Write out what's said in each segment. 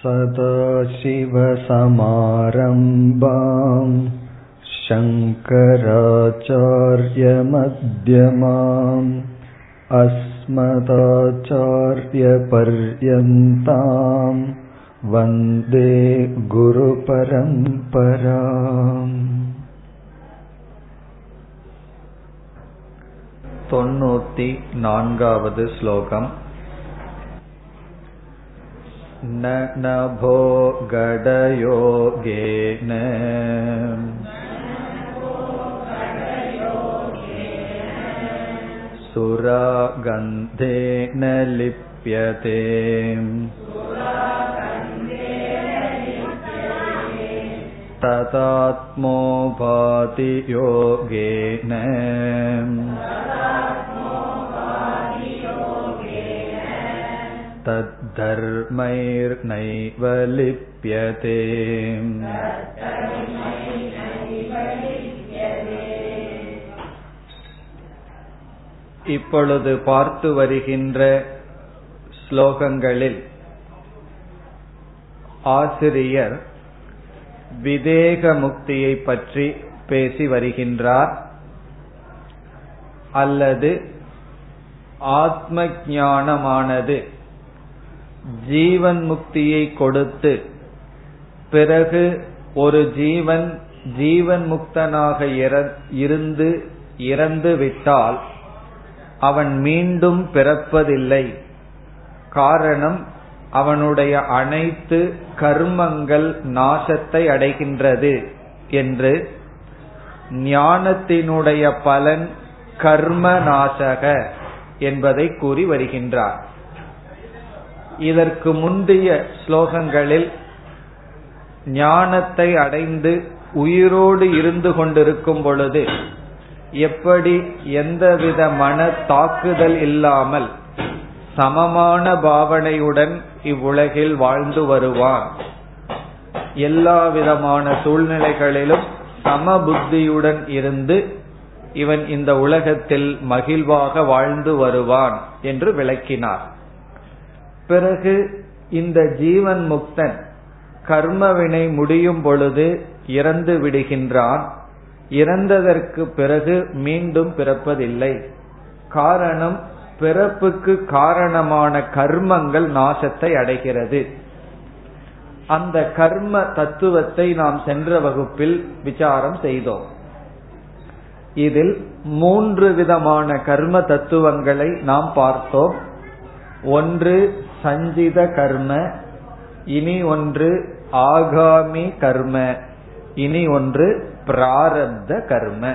सदाशिवसमारम्भाम् शङ्कराचार्यमध्यमाम् अस्मदाचार्यपर्यन्ताम् वन्दे गुरुपरम्पराम् தொண்ணூத்தி நான்காவது ஸ்லோகம் न नभो गडयोगेन सुरागन्धेन लिप्यते तदात्मो भाति योगेन तद्धर्मैर्नैव लिप्यते இப்பொழுது பார்த்து வருகின்ற ஸ்லோகங்களில் ஆசிரியர் விதேக முக்தியை பற்றி பேசி வருகின்றார் அல்லது ஆத்ம ஞானமானது ஜீவன் முக்தியை கொடுத்து பிறகு ஒரு ஜீவன் ஜீவன் முக்தனாக இருந்து இறந்து விட்டால் அவன் மீண்டும் பிறப்பதில்லை. காரணம் அவனுடைய அனைத்து கர்மங்கள் நாசத்தை அடைகின்றது என்று ஞானத்தினுடைய பலன் கர்ம நாசக என்பதை கூறி வருகின்றார். இதற்கு முந்தைய ஸ்லோகங்களில் ஞானத்தை அடைந்து உயிரோடு இருந்து கொண்டிருக்கும் பொழுது எப்படி எந்தவித மன தாக்குதல் இல்லாமல் சமமான பாவனையுடன் இவ்வுலகில் வாழ்ந்து வருவான். எல்லா விதமான சூழ்நிலைகளிலும் சம புத்தியுடன் இருந்து இவன் இந்த உலகத்தில் மகிழ்வாக வாழ்ந்து வருவான் என்று விளக்கினார். பிறகு இந்த ஜீவன் முக்தன் கர்மவினை முடியும் பொழுது இறந்து விடுகின்றான். இறந்ததற்கு பிறகு மீண்டும் பிறப்பதில்லை. காரணம் பிறப்புக்கு காரணமான கர்மங்கள் நாசத்தை அடைகிறது. அந்த கர்ம தத்துவத்தை நாம் சென்ற வகுப்பில் விசாரம் செய்தோம். இதில் மூன்று விதமான கர்ம தத்துவங்களை நாம் பார்த்தோம். ஒன்று சஞ்சித கர்ம இனி ஒன்று ஆகாமி கர்ம இனி ஒன்று பிராரப்த கர்ம.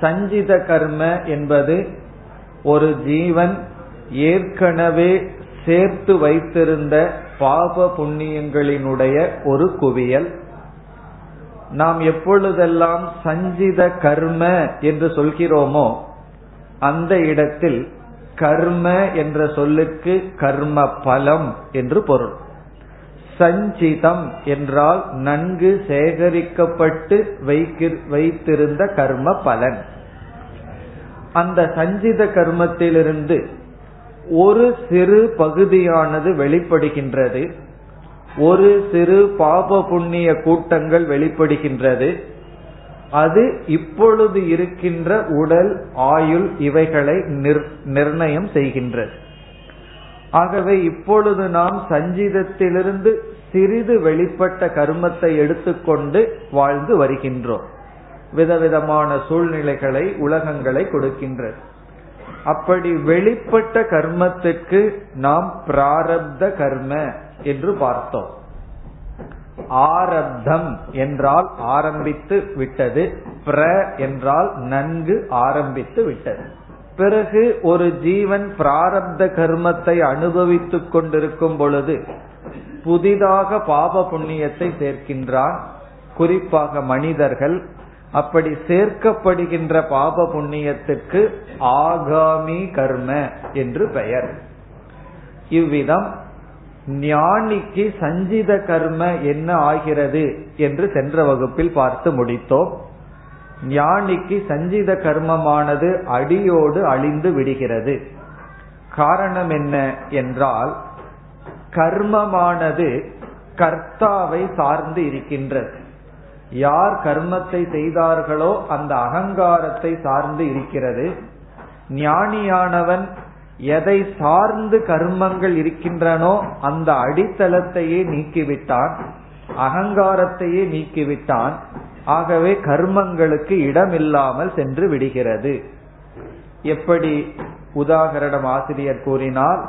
சஞ்சித கர்ம என்பது ஒரு ஜீவன் ஏற்கனவே சேர்த்து வைத்திருந்த பாப புண்ணியங்களினுடைய ஒரு குவியல். நாம் எப்பொழுதெல்லாம் சஞ்சித கர்ம என்று சொல்கிறோமோ அந்த இடத்தில் கர்ம என்ற சொல்லுக்கு கர்ம பலம் என்று பொருள். சஞ்சிதம் என்றால் நன்கு சேகரிக்கப்பட்டு வைத்திருந்த கர்ம பலன். அந்த சஞ்சித கர்மத்திலிருந்து ஒரு சிறு பகுதியானது வெளிப்படுகின்றது. ஒரு சிறு பாப புண்ணிய கூட்டங்கள் வெளிப்படுகின்றது. அது இப்பொழுது இருக்கின்ற உடல் ஆயுள் இவைகளை நிர்ணயம் செய்கின்றது. ஆகவே இப்பொழுது நாம் சஞ்சிதத்திலிருந்து சிறிது வெளிப்பட்ட கர்மத்தை எடுத்துக்கொண்டு வாழ்ந்து வருகின்றோம். விதவிதமான சூழ்நிலைகளை உலகங்களை கொடுக்கின்றது. அப்படி வெளிப்பட்ட கர்மத்துக்கு நாம் பிராரப்த கர்ம என்று பார்த்தோம். ஆரப்தம் என்றால் ஆரம்பித்து விட்டது பிர என்றால் நன்கு ஆரம்பித்து விட்டது. பிறகு ஒரு ஜீவன் பிராரப்த கர்மத்தை அனுபவித்துக் கொண்டிருக்கும் பொழுது புதிதாக பாப புண்ணியத்தை சேர்க்கின்றான். குறிப்பாக மனிதர்கள் அப்படி சேர்க்கப்படுகின்ற பாப புண்ணியத்துக்கு ஆகாமி கர்ம என்று பெயர். இவ்விதம் ஞானிக்கு சஞ்சித கர்ம என்ன ஆகிறது என்று சென்ற வகுப்பில் பார்த்து முடித்தோம். ஞானிக்கு சஞ்சித கர்மமானது அடியோடு அழிந்து விடுகிறது. காரணம் என்ன என்றால் கர்மமானது கர்த்தாவை சார்ந்து இருக்கின்றது. யார் கர்மத்தை செய்தார்களோ அந்த அகங்காரத்தை சார்ந்து இருக்கிறது. ஞானியானவன் எதை சார்ந்து கர்மங்கள் இருக்கின்றனோ அந்த அடித்தளத்தையே நீக்கிவிட்டான் அகங்காரத்தையே நீக்கிவிட்டான். ஆகவே கர்மங்களுக்கு இடமில்லாமல் சென்று விடுகிறது. எப்படி? உதாகரணம் ஆசிரியர் கூறினார்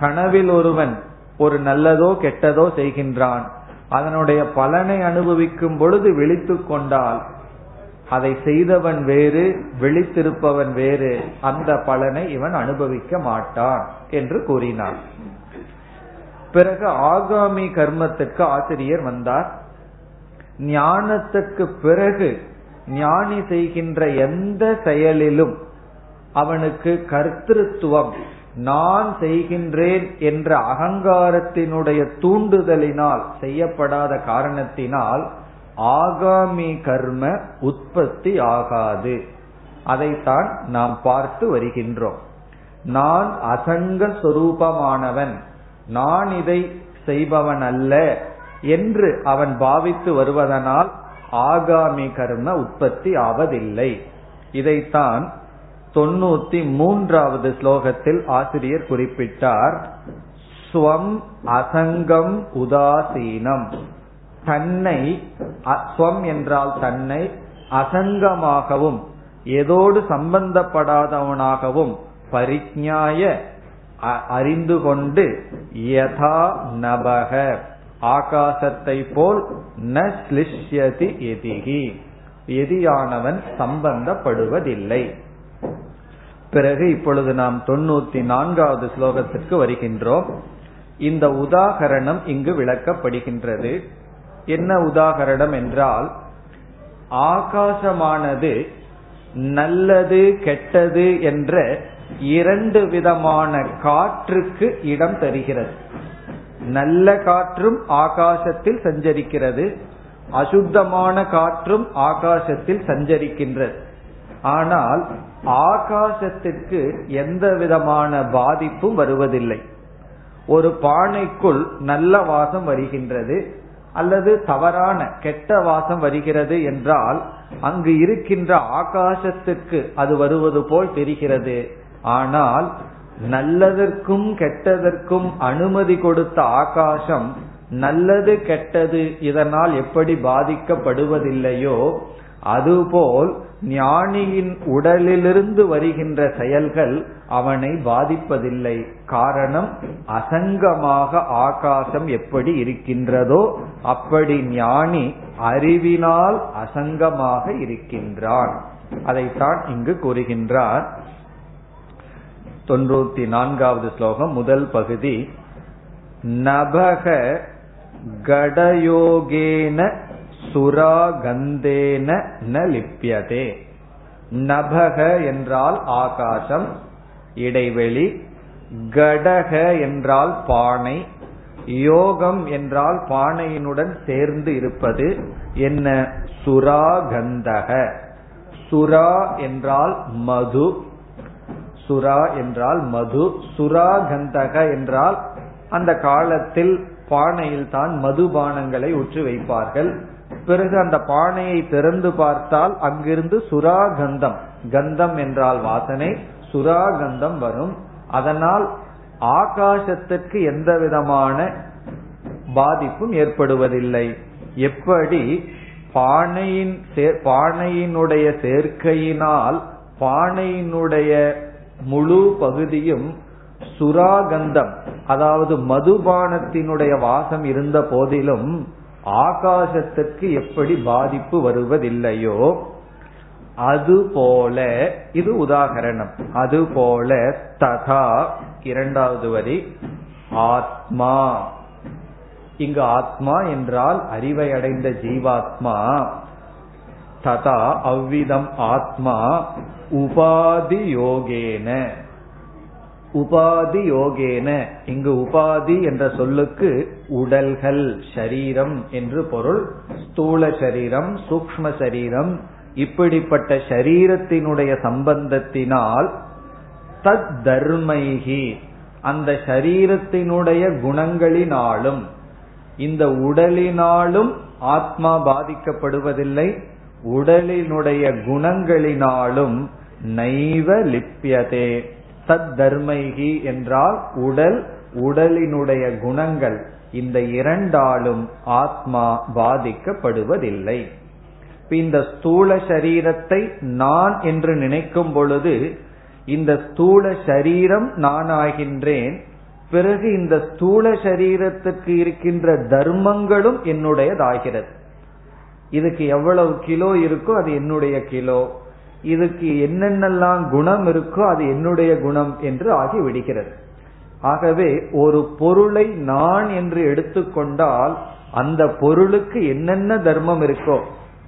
கனவில் ஒருவன் ஒரு நல்லதோ கெட்டதோ செய்கின்றான். அதனுடைய பலனை அனுபவிக்கும் பொழுது விழித்துக் கொண்டால் அதை செய்தவன் வேறு விழித்திருப்பவன் வேறு அந்த பலனை இவன் அனுபவிக்க மாட்டான் என்று கூறினார் பிறகு ஆகாமி கர்மத்துக்கு ஆசிரியர் வந்தார். ஞானத்துக்கு பிறகு ஞானி செய்கின்ற எந்த செயலிலும் அவனுக்கு கர்த்தத்துவம் நான் செய்கின்றேன் என்ற அகங்காரத்தினுடைய தூண்டுதலினால் செய்யப்படாத காரணத்தினால் ஆகாமி கர்ம உற்பத்தி ஆகாது. அதைத்தான் நாம் பார்த்து வருகின்றோம். நான் அசங்க சொரூபமானவன். நான் இதை செய்பவன் அல்ல என்று அவன் பாவித்து வருவதனால் ஆகாமி கர்ம உற்பத்தி ஆவதில்லை. இதைத்தான் தொண்ணூத்தி மூன்றாவது ஸ்லோகத்தில் ஆசிரியர் குறிப்பிட்டார். ஸ்வம் அசங்கம் உதாசீனம். தன்னை ஸ்வம் என்றால் தன்னை அசங்கமாகவும் ஏதோடு சம்பந்தப்படாதவனாகவும் பரிஜாய அறிந்து கொண்டு யதா நபக ஆகாசத்தை போல் ந ஸ்லிஷ்யதி எதிகி. எதியானவன் சம்பந்தப்படுவதில்லை. பிறகு இப்பொழுது நாம் தொண்ணூத்தி நான்காவது ஸ்லோகத்திற்கு வருகின்றோம். இந்த உதாகரணம் இங்கு விளக்கப்படுகின்றது. என்ன உதாகரணம் என்றால் ஆகாசமானது நல்லது கெட்டது என்ற இரண்டு விதமான காற்றுக்கு இடம் தருகிறது. நல்ல காற்றும் ஆகாசத்தில் சஞ்சரிக்கிறது அசுத்தமான காற்றும் ஆகாசத்தில் சஞ்சரிக்கின்றது. ஆனால் ஆகாசத்திற்கு எந்த விதமான பாதிப்பும் வருவதில்லை. ஒரு பானைக்குள் நல்ல வாசம் வருகின்றது அல்லது தவறான கெட்ட வாசம் வருகிறது என்றால் அங்கு இருக்கின்ற ஆகாசத்துக்கு அது வருவது போல் தெரிகிறது. ஆனால் நல்லதற்கும் கெட்டதற்கும் அனுமதி கொடுத்த ஆகாசம் நல்லது கெட்டது இதனால் எப்படி பாதிக்கப்படுவதில்லையோ அதுபோல் ஞானியின் உடலிலிருந்து வருகின்ற செயல்கள் அவனை பாதிப்பதில்லை. காரணம் அசங்கமாக ஆகாசம் எப்படி இருக்கின்றதோ அப்படி ஞானி அறிவினால் அசங்கமாக இருக்கின்றான். அதைத்தான் இங்கு கூறுகின்றார். தொண்ணூத்தி நான்காவது ஸ்லோகம் முதல் பகுதி. நபக கடயோகேன சுராகந்தேன ந லிப்பியதே நபக என்றால் ஆகாசம் இடைவெளி கடக என்றால் பானை யோகம் என்றால் பானையினுடன் சேர்ந்து இருப்பது என்ன? சுராகந்தக. சுரா என்றால் மது சுரா என்றால் மது சுராகந்தக என்றால் அந்த காலத்தில் பானையில் தான் மதுபானங்களை உற்று வைப்பார்கள். பிறகு அந்த பானையை திறந்து பார்த்தால் அங்கிருந்து சுராகந்தம். கந்தம் என்றால் வாசனை சுராகந்தம் வரும். அதனால் ஆகாசத்திற்கு எந்த விதமான பாதிப்பும் ஏற்படுவதில்லை. எப்படி? பானையின் பானையினுடைய சேர்க்கையினால் பானையினுடைய முழு பகுதியும் சுராகந்தம் அதாவது மதுபானத்தினுடைய வாசம் இருந்த போதிலும் ஆகாசத்திற்கு எப்படி பாதிப்பு வருவதில்லையோ அதுபோல இது உதாகரணம். அதுபோல ததா இரண்டாவது வரி ஆத்மா. இங்கு ஆத்மா என்றால் அறிவை அடைந்த ஜீவாத்மா. ததா அவ்விதம் ஆத்மா உபாதி யோகேன உபாதி யோகேன இங்கு உபாதி என்ற சொல்லுக்கு உடல்கள் சரீரம் என்று பொருள். ஸ்தூல சரீரம் சூக்ம சரீரம். இப்படிப்பட்ட சரீரத்தினுடைய சம்பந்தத்தினால் தத் தர்மைகி அந்த சரீரத்தினுடைய குணங்களினாலும் இந்த உடலினாலும் ஆத்மா பாதிக்கப்படுவதில்லை. உடலினுடைய குணங்களினாலும் நைவ லிப்பியதே தத் தர்மைகி என்றால் உடல் உடலினுடைய குணங்கள். இந்த இரண்டாலும் ஆத்மா பாதிக்கப்படுவதில்லை. இந்த ஸ்தூல சரீரத்தை நான் என்று நினைக்கும் பொழுது இந்த ஸ்தூல சரீரம் நான் ஆகின்றேன் பிறகு இந்த ஸ்தூல சரீரத்துக்கு இருக்கின்ற தர்மங்களும் என்னுடையதாகிறது. இதுக்கு எவ்வளவு கிலோ இருக்கோ அது என்னுடைய கிலோ. இதுக்கு என்னென்னலாம் குணம் இருக்கோ அது என்னுடைய குணம் என்று ஆகி விடுகிறது. ஆகவே ஒரு பொருளை நான் என்று எடுத்துக்கொண்டால் அந்த பொருளுக்கு என்னென்ன தர்மம் இருக்கோ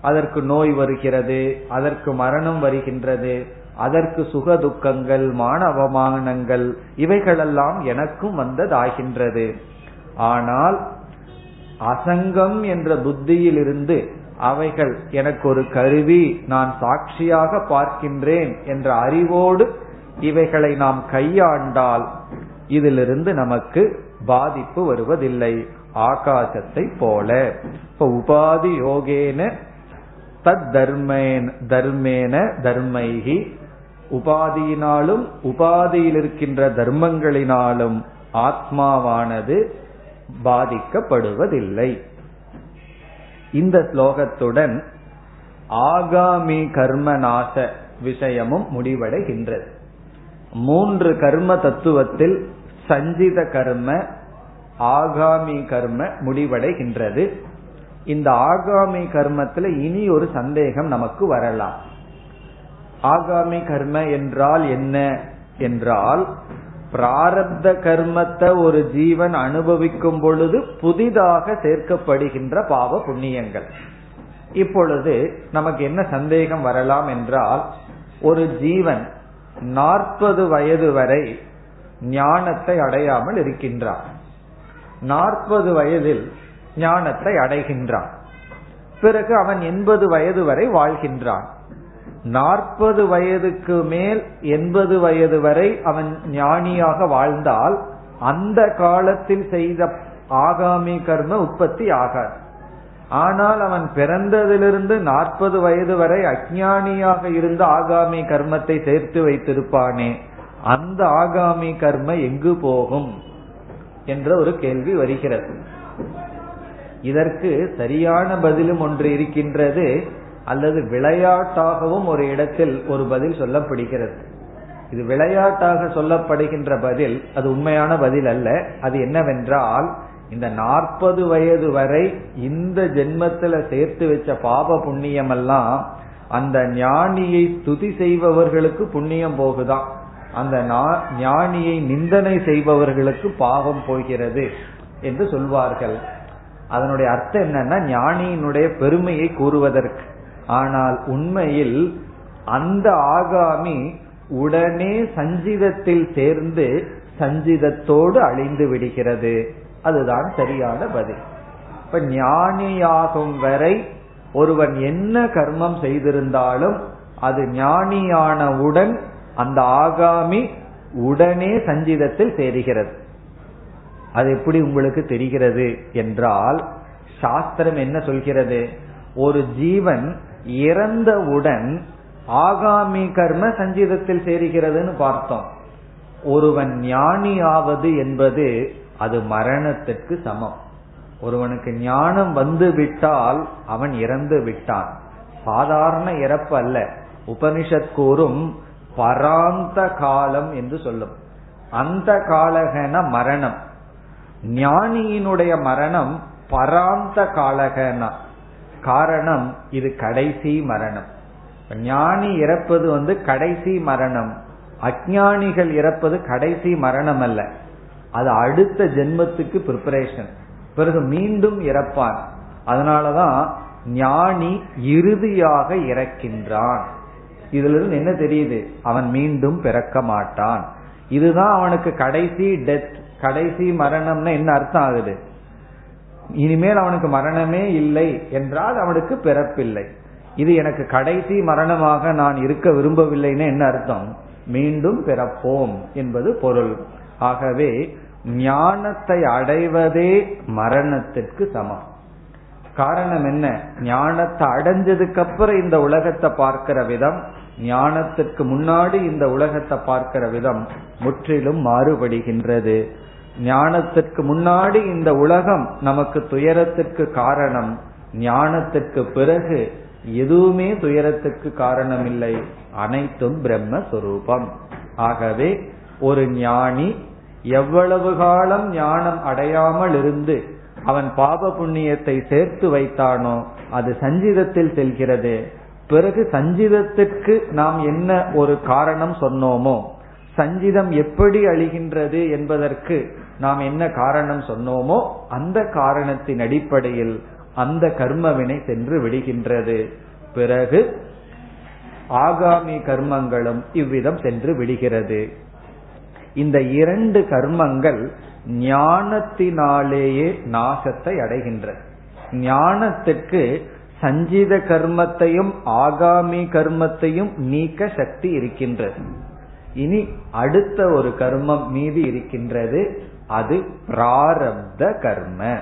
அதற்கு நோய் வருகிறது அதற்கு மரணம் வருகின்றது அதற்கு சுக துக்கங்கள் மான அவமானங்கள் இவைகளெல்லாம் எனக்கும் வந்ததாகின்றது. ஆனால் அசங்கம் என்ற புத்தியில் இருந்து அவைகள் எனக்கு ஒரு கருவி நான் சாட்சியாக பார்க்கின்றேன் என்ற அறிவோடு இவைகளை நாம் கையாண்டால் இதிலிருந்து நமக்கு பாதிப்பு வருவதில்லை. ஆகாசத்தை போல. இப்ப உபாதி யோகேன தத் தர்மேன தர்மேன தர்மைகி உபாதியினாலும் உபாதியில் இருக்கின்ற தர்மங்களினாலும் ஆத்மாவானது பாதிக்கப்படுவதில்லை. இந்த ஸ்லோகத்துடன் ஆகாமி கர்ம நாச விஷயமும் முடிவடைகின்றது. மூன்று கர்ம தத்துவத்தில் சஞ்சித கர்ம ஆகாமி கர்ம முடிவடைகின்றது. இந்த ஆகாமி கர்மத்துல இனி ஒரு சந்தேகம் நமக்கு வரலாம். ஆகாமி கர்ம என்றால் என்ன? என்றால் பிராரப்த கர்மத்தை ஒரு ஜீவன் அனுபவிக்கும் பொழுது புதிதாக சேர்க்கப்படுகின்ற பாவ புண்ணியங்கள். இப்பொழுது நமக்கு என்ன சந்தேகம் வரலாம் என்றால் ஒரு ஜீவன் நாற்பது வயது வரை ஞானத்தை அடையாமல் இருக்கின்றான். நாற்பது வயதில் ஞானத்தை அடைகின்றான். பிறகு அவன் எண்பது வயது வரை வாழ்கின்றான். நாற்பது வயதுக்கு மேல் எண்பது வயது வரை அவன் ஞானியாக வாழ்ந்தால் அந்த காலத்தில் செய்த ஆகாமி கர்ம உற்பத்தி ஆகாது. ஆனால் அவன் பிறந்ததிலிருந்து நாற்பது வயது வரை அஜானியாக இருந்த ஆகாமி கர்மத்தை சேர்த்து வைத்திருப்பானே அந்த ஆகாமி கர்ம எங்கு போகும் என்ற ஒரு கேள்வி வருகிறது. இதற்கு சரியான பதிலும் ஒன்று இருக்கின்றது. அல்லது விளையாட்டாகவும் ஒரு இடத்தில் ஒரு பதில் சொல்லப்படுகிறது. இது விளையாட்டாக சொல்லப்படுகின்ற பதில் அது உண்மையான பதில் அல்ல. அது என்னவென்றால் இந்த நாற்பது வயது வரை இந்த ஜென்மத்துல சேர்த்து வச்ச பாப புண்ணியம் எல்லாம் அந்த ஞானியை துதி செய்பவர்களுக்கு புண்ணியம் போகுதான். அந்த ஞானியை நிந்தனை செய்பவர்களுக்கு பாவம் போகிறது என்று சொல்வார்கள். அதனுடைய அர்த்தம் என்னன்னா ஞானியினுடைய பெருமையை கூறுவதற்கு. ஆனால் உண்மையில் அந்த ஆகாமி உடனே சஞ்சிதத்தில் சேர்ந்து சஞ்சிதத்தோடு அழிந்து விடுகிறது. அதுதான் சரியான பதில். இப்ப ஞானியாகும் வரை ஒருவன் என்ன கர்மம் செய்திருந்தாலும் அது ஞானியானவுடன் அந்த ஆகாமி உடனே சஞ்சிதத்தில் சேருகிறது. அது எப்படி உங்களுக்கு தெரிகிறது என்றால் சாஸ்திரம் என்ன சொல்கிறது? ஒரு ஜீவன் இறந்தவுடன் ஆகாமி கர்ம சஞ்சீதத்தில் சேருகிறதுன்னு பார்த்தோம். ஒருவன் ஞானி ஆவது என்பது அது மரணத்திற்கு சமம். ஒருவனுக்கு ஞானம் வந்து விட்டால் அவன் இறந்து விட்டான். சாதாரண இறப்பு அல்ல. உபனிஷத் கூறும் பராந்த காலம் என்று சொல்லும். அந்த காலகன மரணம். ஞானியினுடைய மரணம் பராந்த காலகனா. காரணம் இது கடைசி மரணம். ஞானி இறப்பது வந்து கடைசி மரணம். அஜானிகள் இறப்பது கடைசி மரணம் அல்ல. அது அடுத்த ஜென்மத்துக்கு ப்ரிப்பரேஷன் பிறகு மீண்டும் இறப்பான். அதனாலதான் ஞானி இறுதியாக இறக்கின்றான். இதுல இருந்து என்ன தெரியுது? அவன் மீண்டும் பிறக்க மாட்டான். இதுதான் அவனுக்கு கடைசி டெத் கடைசி மரணம்னா என்ன அர்த்தம் ஆகுது? இனிமேல் அவனுக்கு மரணமே இல்லை என்றால் அவனுக்கு பிறப்பில்லை. இது எனக்கு கடைசி மரணமாக நான் இருக்க விரும்பவில்லைன்னு என்ன அர்த்தம்? மீண்டும் பிறப்போம் என்பது பொருள். ஆகவே ஞானத்தை அடைவதே மரணத்திற்கு சமம். காரணம் என்ன? ஞானத்தை அடைஞ்சதுக்கு அப்புறம் இந்த உலகத்தை பார்க்கிற விதம் ஞானத்திற்கு முன்னாடி இந்த உலகத்தை பார்க்கிற விதம் முற்றிலும் மாறுபடுகின்றது. ஞானத்திற்கு முன்னாடி இந்த உலகம் நமக்கு துயரத்திற்கு காரணம். ஞானத்திற்கு பிறகு எதுவுமே துயரத்துக்கு காரணம் இல்லை அனைத்தும் பிரம்மஸ்வரூபம். ஆகவே ஒரு ஞானி எவ்வளவு காலம் ஞானம் அடையாமல் இருந்து அவன் பாப புண்ணியத்தை சேர்த்து வைத்தானோ அது சஞ்சிதத்தில் செல்கிறது. பிறகு சஞ்சிதத்திற்கு நாம் என்ன ஒரு காரணம் சொன்னோமோ சஞ்சிதம் எப்படி அழிகின்றது என்பதற்கு நாம் என்ன காரணம் சொன்னோமோ அந்த காரணத்தின் அடிப்படையில் அந்த கர்மவினை சென்று விடுகின்றது. பிறகு ஆகாமி கர்மங்களும் இவ்விதம் சென்று விடுகிறது. இந்த இரண்டு கர்மங்கள் ஞானத்தினாலேயே நாசத்தை அடைகின்றது ஞானத்துக்கு சஞ்சித கர்மத்தையும் ஆகாமி கர்மத்தையும் நீக்க சக்தி இருக்கின்றது. இனி அடுத்த ஒரு கர்மம் மீதி இருக்கின்றது. அது பிராரப்த கர்ம.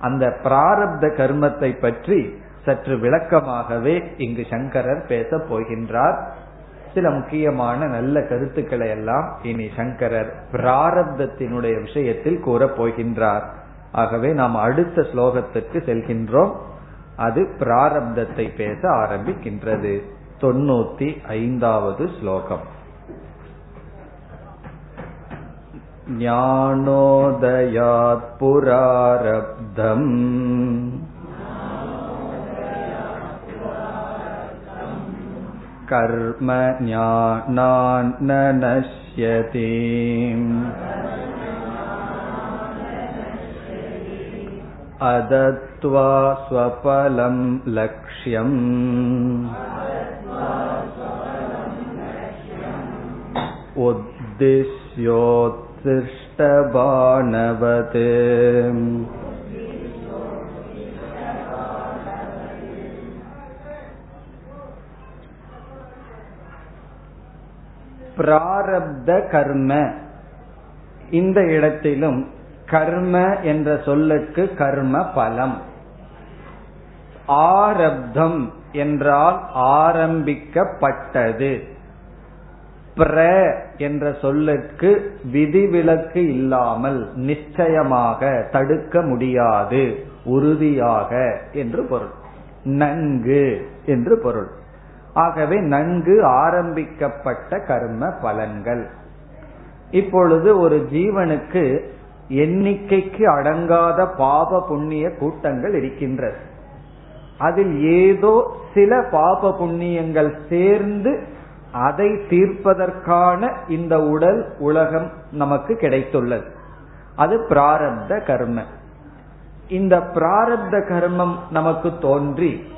அந்த பிராரப்த கர்மத்தை பற்றி சற்று விளக்கமாகவே இங்கு சங்கரர் பேச போகின்றார். சில முக்கியமான நல்ல கருத்துக்களை எல்லாம் இனி சங்கரர் பிராரப்தத்தினுடைய விஷயத்தில் கூறப் போகின்றார். ஆகவே நாம் அடுத்த ஸ்லோகத்திற்கு செல்கின்றோம். அது பிராரப்தத்தை பேச ஆரம்பிக்கின்றது. தொண்ணூத்தி ஐந்தாவது ஸ்லோகம். ज्ञानोदयात् पुरारब्धम् कर्म ज्ञानान्न नश्यति अदत्त्वा स्वफलं लक्ष्यम् சிஷ்டபானவத் பிராரப்த கர்ம. இந்த இடத்திலும் கர்ம என்ற சொல்லுக்கு கர்ம பலம். ஆரப்தம் என்றால் ஆரம்பிக்கப்பட்டது. பிர என்ற சொல்லுக்கு விதிவிலக்கு இல்லாமல் நிச்சயமாக தடுக்க முடியாது உறுதியாக என்று பொருள். நன்கு என்று பொருள். ஆகவே நன்கு ஆரம்பிக்கப்பட்ட கர்ம பலன்கள். இப்பொழுது ஒரு ஜீவனுக்கு எண்ணிக்கைக்கு அடங்காத பாப புண்ணிய கூட்டங்கள் இருக்கின்றது அதில் ஏதோ சில பாப புண்ணியங்கள் சேர்ந்து அதை தீர்ப்பதற்கான இந்த உடல் உலகம் நமக்கு கிடைத்துள்ளது. அது பிராரப்த கர்ம. இந்த பிராரப்த கர்மம் நமக்கு தோன்றி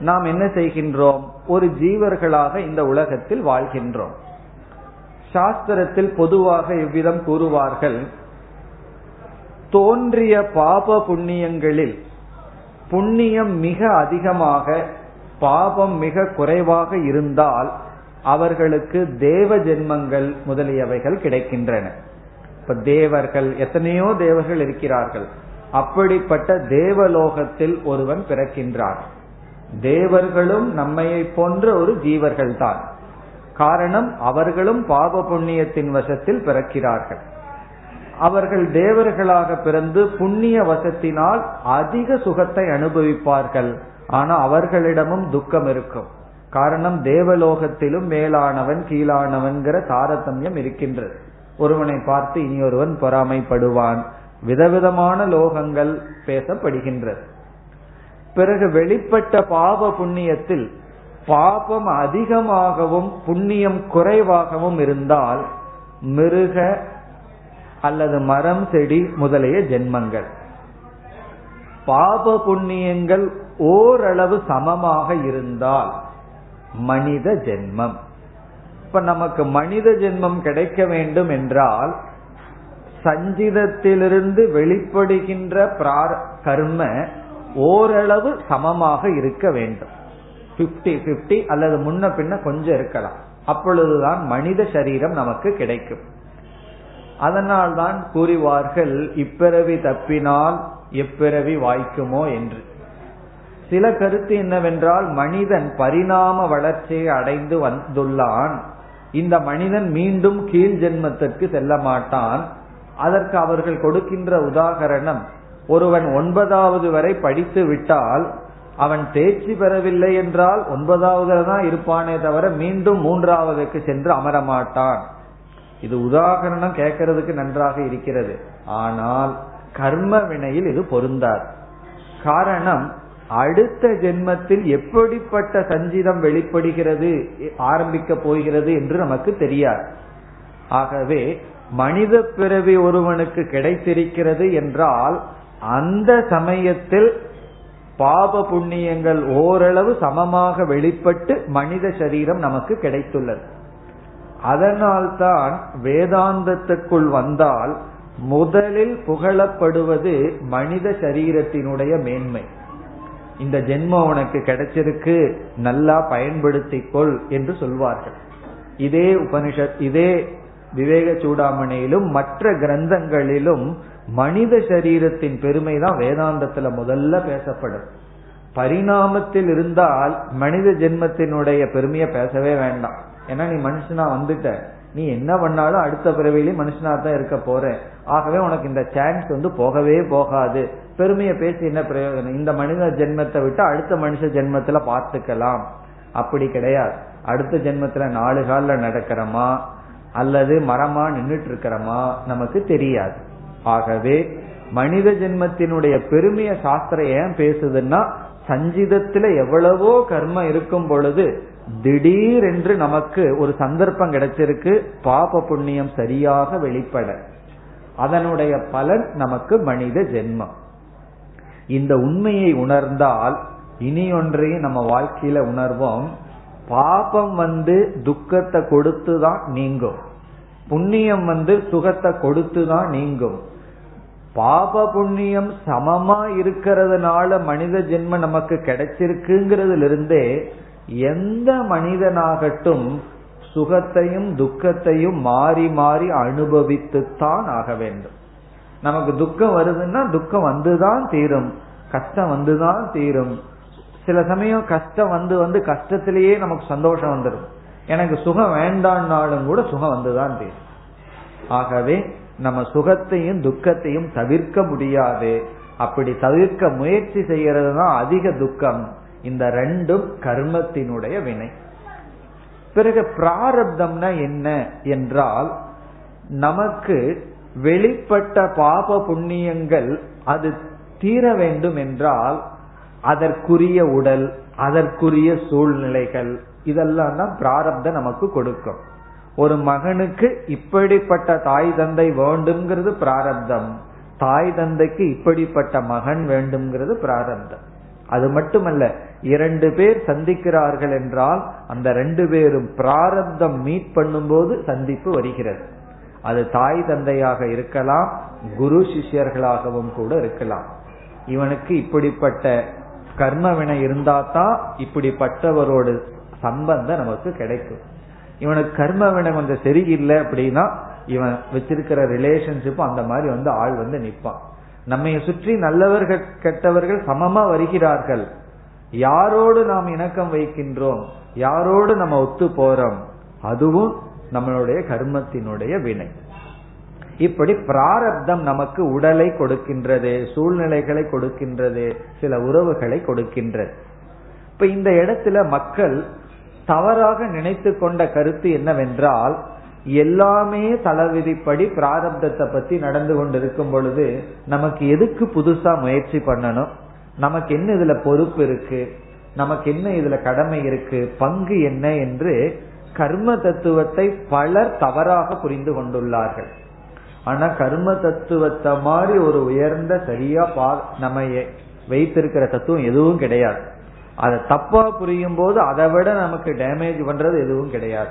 நாம் என்ன செய்கின்றோம்? ஒரு ஜீவர்களாக இந்த உலகத்தில் வாழ்கின்றோம். சாஸ்திரத்தில் பொதுவாக இவ்விதம் கூறுவார்கள் தோன்றிய பாப புண்ணியங்களில் புண்ணியம் மிக அதிகமாக பாபம் மிக குறைவாக இருந்தால் அவர்களுக்கு தேவ ஜென்மங்கள் முதலியவைகள் கிடைக்கின்றன. இப்ப தேவர்கள் எத்தனையோ தேவர்கள் இருக்கிறார்கள். அப்படிப்பட்ட தேவலோகத்தில் ஒருவன் பிறக்கின்றான். தேவர்களும் நம்மையை போன்ற ஒரு ஜீவர்கள் தான் காரணம் அவர்களும் பாப புண்ணியத்தின் வசத்தில் பிறக்கிறார்கள். அவர்கள் தேவர்களாக பிறந்து புண்ணிய வசத்தினால் அதிக சுகத்தை அனுபவிப்பார்கள். ஆனா அவர்களிடமும் துக்கம் இருக்கும். காரணம் தேவலோகத்திலும் மேலானவன் கீழானவன்கிற தாரதமியம் இருக்கின்றது. ஒருவனை பார்த்து இனி ஒருவன் பொறாமைப்படுவான். விதவிதமான லோகங்கள் பேசப்படுகின்றது. பிறகு வெளிப்பட்ட பாப புண்ணியத்தில் பாபம் அதிகமாகவும் புண்ணியம் குறைவாகவும் இருந்தால் மிருக அல்லது மரம் செடி முதலிய ஜென்மங்கள். பாப புண்ணியங்கள் ஓரளவு சமமாக இருந்தால் மனித ஜென்மம். இப்ப நமக்கு மனித ஜென்மம் கிடைக்க வேண்டும் என்றால் சஞ்சிதத்திலிருந்து வெளிப்படுகின்ற பிரார் கர்ம ஓரளவு சமமாக இருக்க வேண்டும். பிப்டி பிப்டி அல்லது முன்ன பின்ன கொஞ்சம் இருக்கலாம். அப்பொழுதுதான் மனித சரீரம் நமக்கு கிடைக்கும். அதனால்தான் கூறுவார்கள் இப்பிறவி தப்பினால் எப்பிறவி வாய்க்குமோ? என்று. சில கருத்து என்னவென்றால் மனிதன் பரிணாம வளர்ச்சியை அடைந்து வந்துள்ளான். இந்த மனிதன் மீண்டும் கீழ் ஜென்மத்திற்கு செல்ல மாட்டான். அதற்கு அவர்கள் கொடுக்கின்ற உதாகரணம் ஒருவன் ஒன்பதாவது வரை படித்து விட்டால் அவன் தேர்ச்சி பெறவில்லை என்றால் ஒன்பதாவதுல தான் இருப்பானே தவிர மீண்டும் மூன்றாவதுக்கு சென்று அமரமாட்டான். இது உதாகரணம் கேட்கறதுக்கு நன்றாக இருக்கிறது. ஆனால் கர்ம வினையில் இது பொருந்தாது. காரணம் அடுத்த ஜென்மத்தில் எப்படிப்பட்ட சஞ்சிதம் வெளிப்படுகிறது ஆரம்பிக்க போகிறது என்று நமக்கு தெரியாது. ஆகவே மனித பிறவி ஒருவனுக்கு கிடைத்திருக்கிறது என்றால் அந்த சமயத்தில் பாப புண்ணியங்கள் ஓரளவு சமமாக வெளிப்பட்டு மனித சரீரம் நமக்கு கிடைத்துள்ளது. அதனால்தான் வேதாந்தத்துக்குள் வந்தால் முதலில் புகழப்படுவது மனித சரீரத்தினுடைய மேன்மை. இந்த ஜென்மம் உனக்கு கிடைச்சிருக்கு நல்லா பயன்படுத்திக்கொள் என்று சொல்வார்கள். இதே உபனிஷத் இதே விவேக சூடாமணியிலும் மற்ற கிரந்தங்களிலும் மனித சரீரத்தின் பெருமை தான் வேதாந்தத்துல முதல்ல பேசப்படும். பரிணாமத்தில் இருந்தால் மனித ஜென்மத்தினுடைய பெருமையை பேசவே வேண்டாம். ஏன்னா நீ மனுஷனா வந்துட்ட. நீ என்ன பண்ணாலும் அடுத்த பிறவிலையும் மனுஷனா தான் இருக்க போற ஆகவே உனக்கு இந்த சான்ஸ் வந்து போகவே போகாது. பெருமையை பேசி என்ன பிரயோஜனம்? இந்த மனித ஜென்மத்தை விட்டு அடுத்த மனுஷ ஜென்மத்துல பார்த்துக்கலாம். அப்படி கிடையாது. அடுத்த ஜென்மத்துல நாலு காலில் நடக்கிறோமா? அல்லது மரமா நின்றுட்டு இருக்கிறோமா நமக்கு தெரியாது. ஆகவே மனித ஜென்மத்தினுடைய பெருமைய சாஸ்திரம் ஏன் பேசுதுன்னா சஞ்சிதத்துல எவ்வளவோ கர்மம் இருக்கும் பொழுது திடீரென்று நமக்கு ஒரு சந்தர்ப்பம் கிடைச்சிருக்கு. பாப புண்ணியம் சரியாக வெளிப்பட. அதனுடைய பலன் நமக்கு மனித ஜென்மம். இந்த உண்மையை உணர்ந்தால் இனி ஒன்றையும் நம்ம வாழ்க்கையில உணர்வோம். பாபம் வந்து துக்கத்தை கொடுத்து தான் நீங்கும். புண்ணியம் வந்து சுகத்தை கொடுத்து தான் நீங்கும். பாப புண்ணியம் சமமா இருக்கிறதுனால மனித ஜென்மம் நமக்கு கிடைச்சிருக்குங்கிறதுல இருந்தே எந்த மனிதனாகட்டும் சுகத்தையும் துக்கத்தையும் மாறி மாறி அனுபவித்துத்தான் ஆக வேண்டும். நமக்கு துக்கம் வருதுன்னா துக்கம் வந்துதான் தீரும். கஷ்டம் வந்துதான் தீரும். சில சமயம் கஷ்டம் வந்து வந்து கஷ்டத்திலேயே நமக்கு சந்தோஷம் வந்துடும் எனக்கு சுகம் வேண்டான்னாலும் கூட சுகம் வந்துதான் தீரும். ஆகவே நம்ம சுகத்தையும் துக்கத்தையும் தவிர்க்க முடியாது. அப்படி தவிர்க்க முயற்சி செய்யறது தான் அதிக துக்கம். இந்த ரெண்டும் கர்மத்தினுடைய வினை. பிறகு பிராரப்தம்னா என்ன? என்றால் நமக்கு வெளிப்பட்ட பாப புண்ணியங்கள் அது தீர வேண்டும் என்றால் அதற்குரிய உடல் அதற்குரிய சூழ்நிலைகள் இதெல்லாம் தான் பிராரப்த நமக்கு கொடுக்கும். ஒரு மகனுக்கு இப்படிப்பட்ட தாய் தந்தை வேண்டும்ங்கிறது பிராரப்தம். தாய் தந்தைக்கு இப்படிப்பட்ட மகன் வேண்டும்ங்கிறது பிராரப்தம். அது மட்டுமல்ல இரண்டு பேர் சந்திக்கிறார்கள் என்றால் அந்த ரெண்டு பேரும் பிராரப்தம் மீட் பண்ணும்போது சந்திப்பு வருகிறது. அது தாய் தந்தையாக இருக்கலாம் குரு சிஷ்யர்களாகவும் கூட இருக்கலாம். இவனுக்கு இப்படிப்பட்ட கர்மவினை இருந்தா தான் இப்படிப்பட்டவரோட சம்பந்தம் நமக்கு கிடைக்கும். இவனுக்கு கர்மவினை கொஞ்சம் சரியில்லை அப்படின்னா இவன் வச்சிருக்கிற ரிலேஷன்ஷிப்பும் அந்த மாதிரி வந்து ஆள் வந்து நிற்பான். நம்மை சுற்றி நல்லவர்கள் கெட்டவர்கள் சமமா வருகிறார்கள். யாரோடு நாம் இணக்கம் வைக்கின்றோம்? யாரோடு நம்ம ஒத்து போறோம்? அதுவும் நம்மளுடைய கர்மத்தினுடைய வினை. இப்படி பிராரப்தம் நமக்கு உடலை கொடுக்கின்றது சூழ்நிலைகளை கொடுக்கின்றது சில உறவுகளை கொடுக்கின்றது. இப்ப இந்த இடத்துல மக்கள் தவறாக நினைத்து கொண்ட கருத்து என்னவென்றால் எல்லாமே தளவிதிப்படி பிராரப்தத்தை பத்தி நடந்து கொண்டிருக்கும் பொழுது நமக்கு எதுக்கு புதுசா முயற்சி பண்ணணும்? நமக்கு என்ன இதுல பொறுப்பு இருக்கு? நமக்கு என்ன இதுல கடமை இருக்கு? பங்கு என்ன என்று கர்ம தத்துவத்தை பலர் தவறாக புரிந்து கொண்டுள்ளார்கள். ஆனா கர்ம தத்துவத்தை மாதிரி ஒரு உயர்ந்த சரியா பா நம்ம வைத்திருக்கிற தத்துவம் எதுவும் கிடையாது. அதை தப்பா புரியும் போது அதை விட நமக்கு டேமேஜ் பண்றது எதுவும் கிடையாது.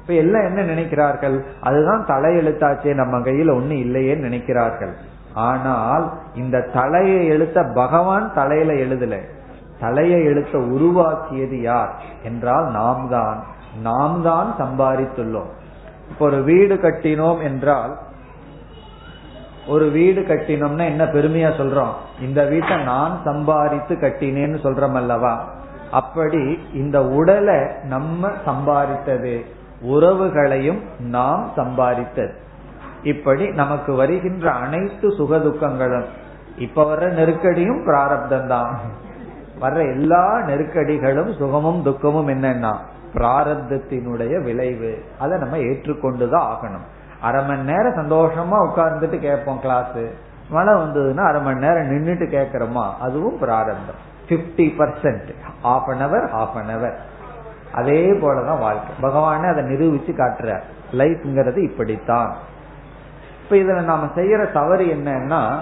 இப்ப எல்லாம் என்ன நினைக்கிறார்கள்? அதுதான் தலையெழுத்தாச்சே நம்ம கையில ஒண்ணு இல்லையே நினைக்கிறார்கள். ஆனால் இந்த தலையை எழுத்த பகவான் தலையில எழுதல. தலையை எழுத்த உருவாக்கியது யார்? என்றால் நாம் தான் நாம் தான் சம்பாதித்துள்ளோம். இப்போ ஒரு வீடு கட்டினோம் என்றால் ஒரு வீடு கட்டினோம்னா என்ன பெருமையா சொல்றோம்? இந்த வீட்டை நான் சம்பாதித்து கட்டினேன்னு சொல்றோம் அல்லவா? அப்படி இந்த உடலை நம்ம சம்பாதித்தது உறவுகளையும் நாம் சம்பாதித்தது. இப்படி நமக்கு வருகின்ற அனைத்து சுகதுக்கங்களும் இப்ப வர்ற நெருக்கடியும் பிராரப்தம் தான் வர்ற எல்லா நெருக்கடிகளும் சுகமும் துக்கமும் என்னன்னா பிராரப்தத்தினுடைய விளைவு. அதை நம்ம ஏற்றுக்கொண்டுதான் ஆகணும். அரை மணி நேரம் சந்தோஷமா உட்கார்ந்துட்டு கேட்போம் கிளாஸ் மழை வந்ததுன்னா அரை மணி நேரம் நின்றுட்டு கேட்கறோமா? அதுவும் பிராரந்தம் fifty percent half an hour half an hour அதே போலதான் வாழ்க்கை. பகவானே அதை நிரூபிச்சு காட்டுற லைஃப்ங்கிறது இப்படித்தான். இப்ப இதுல நாம செய்யற தவறு என்னன்னா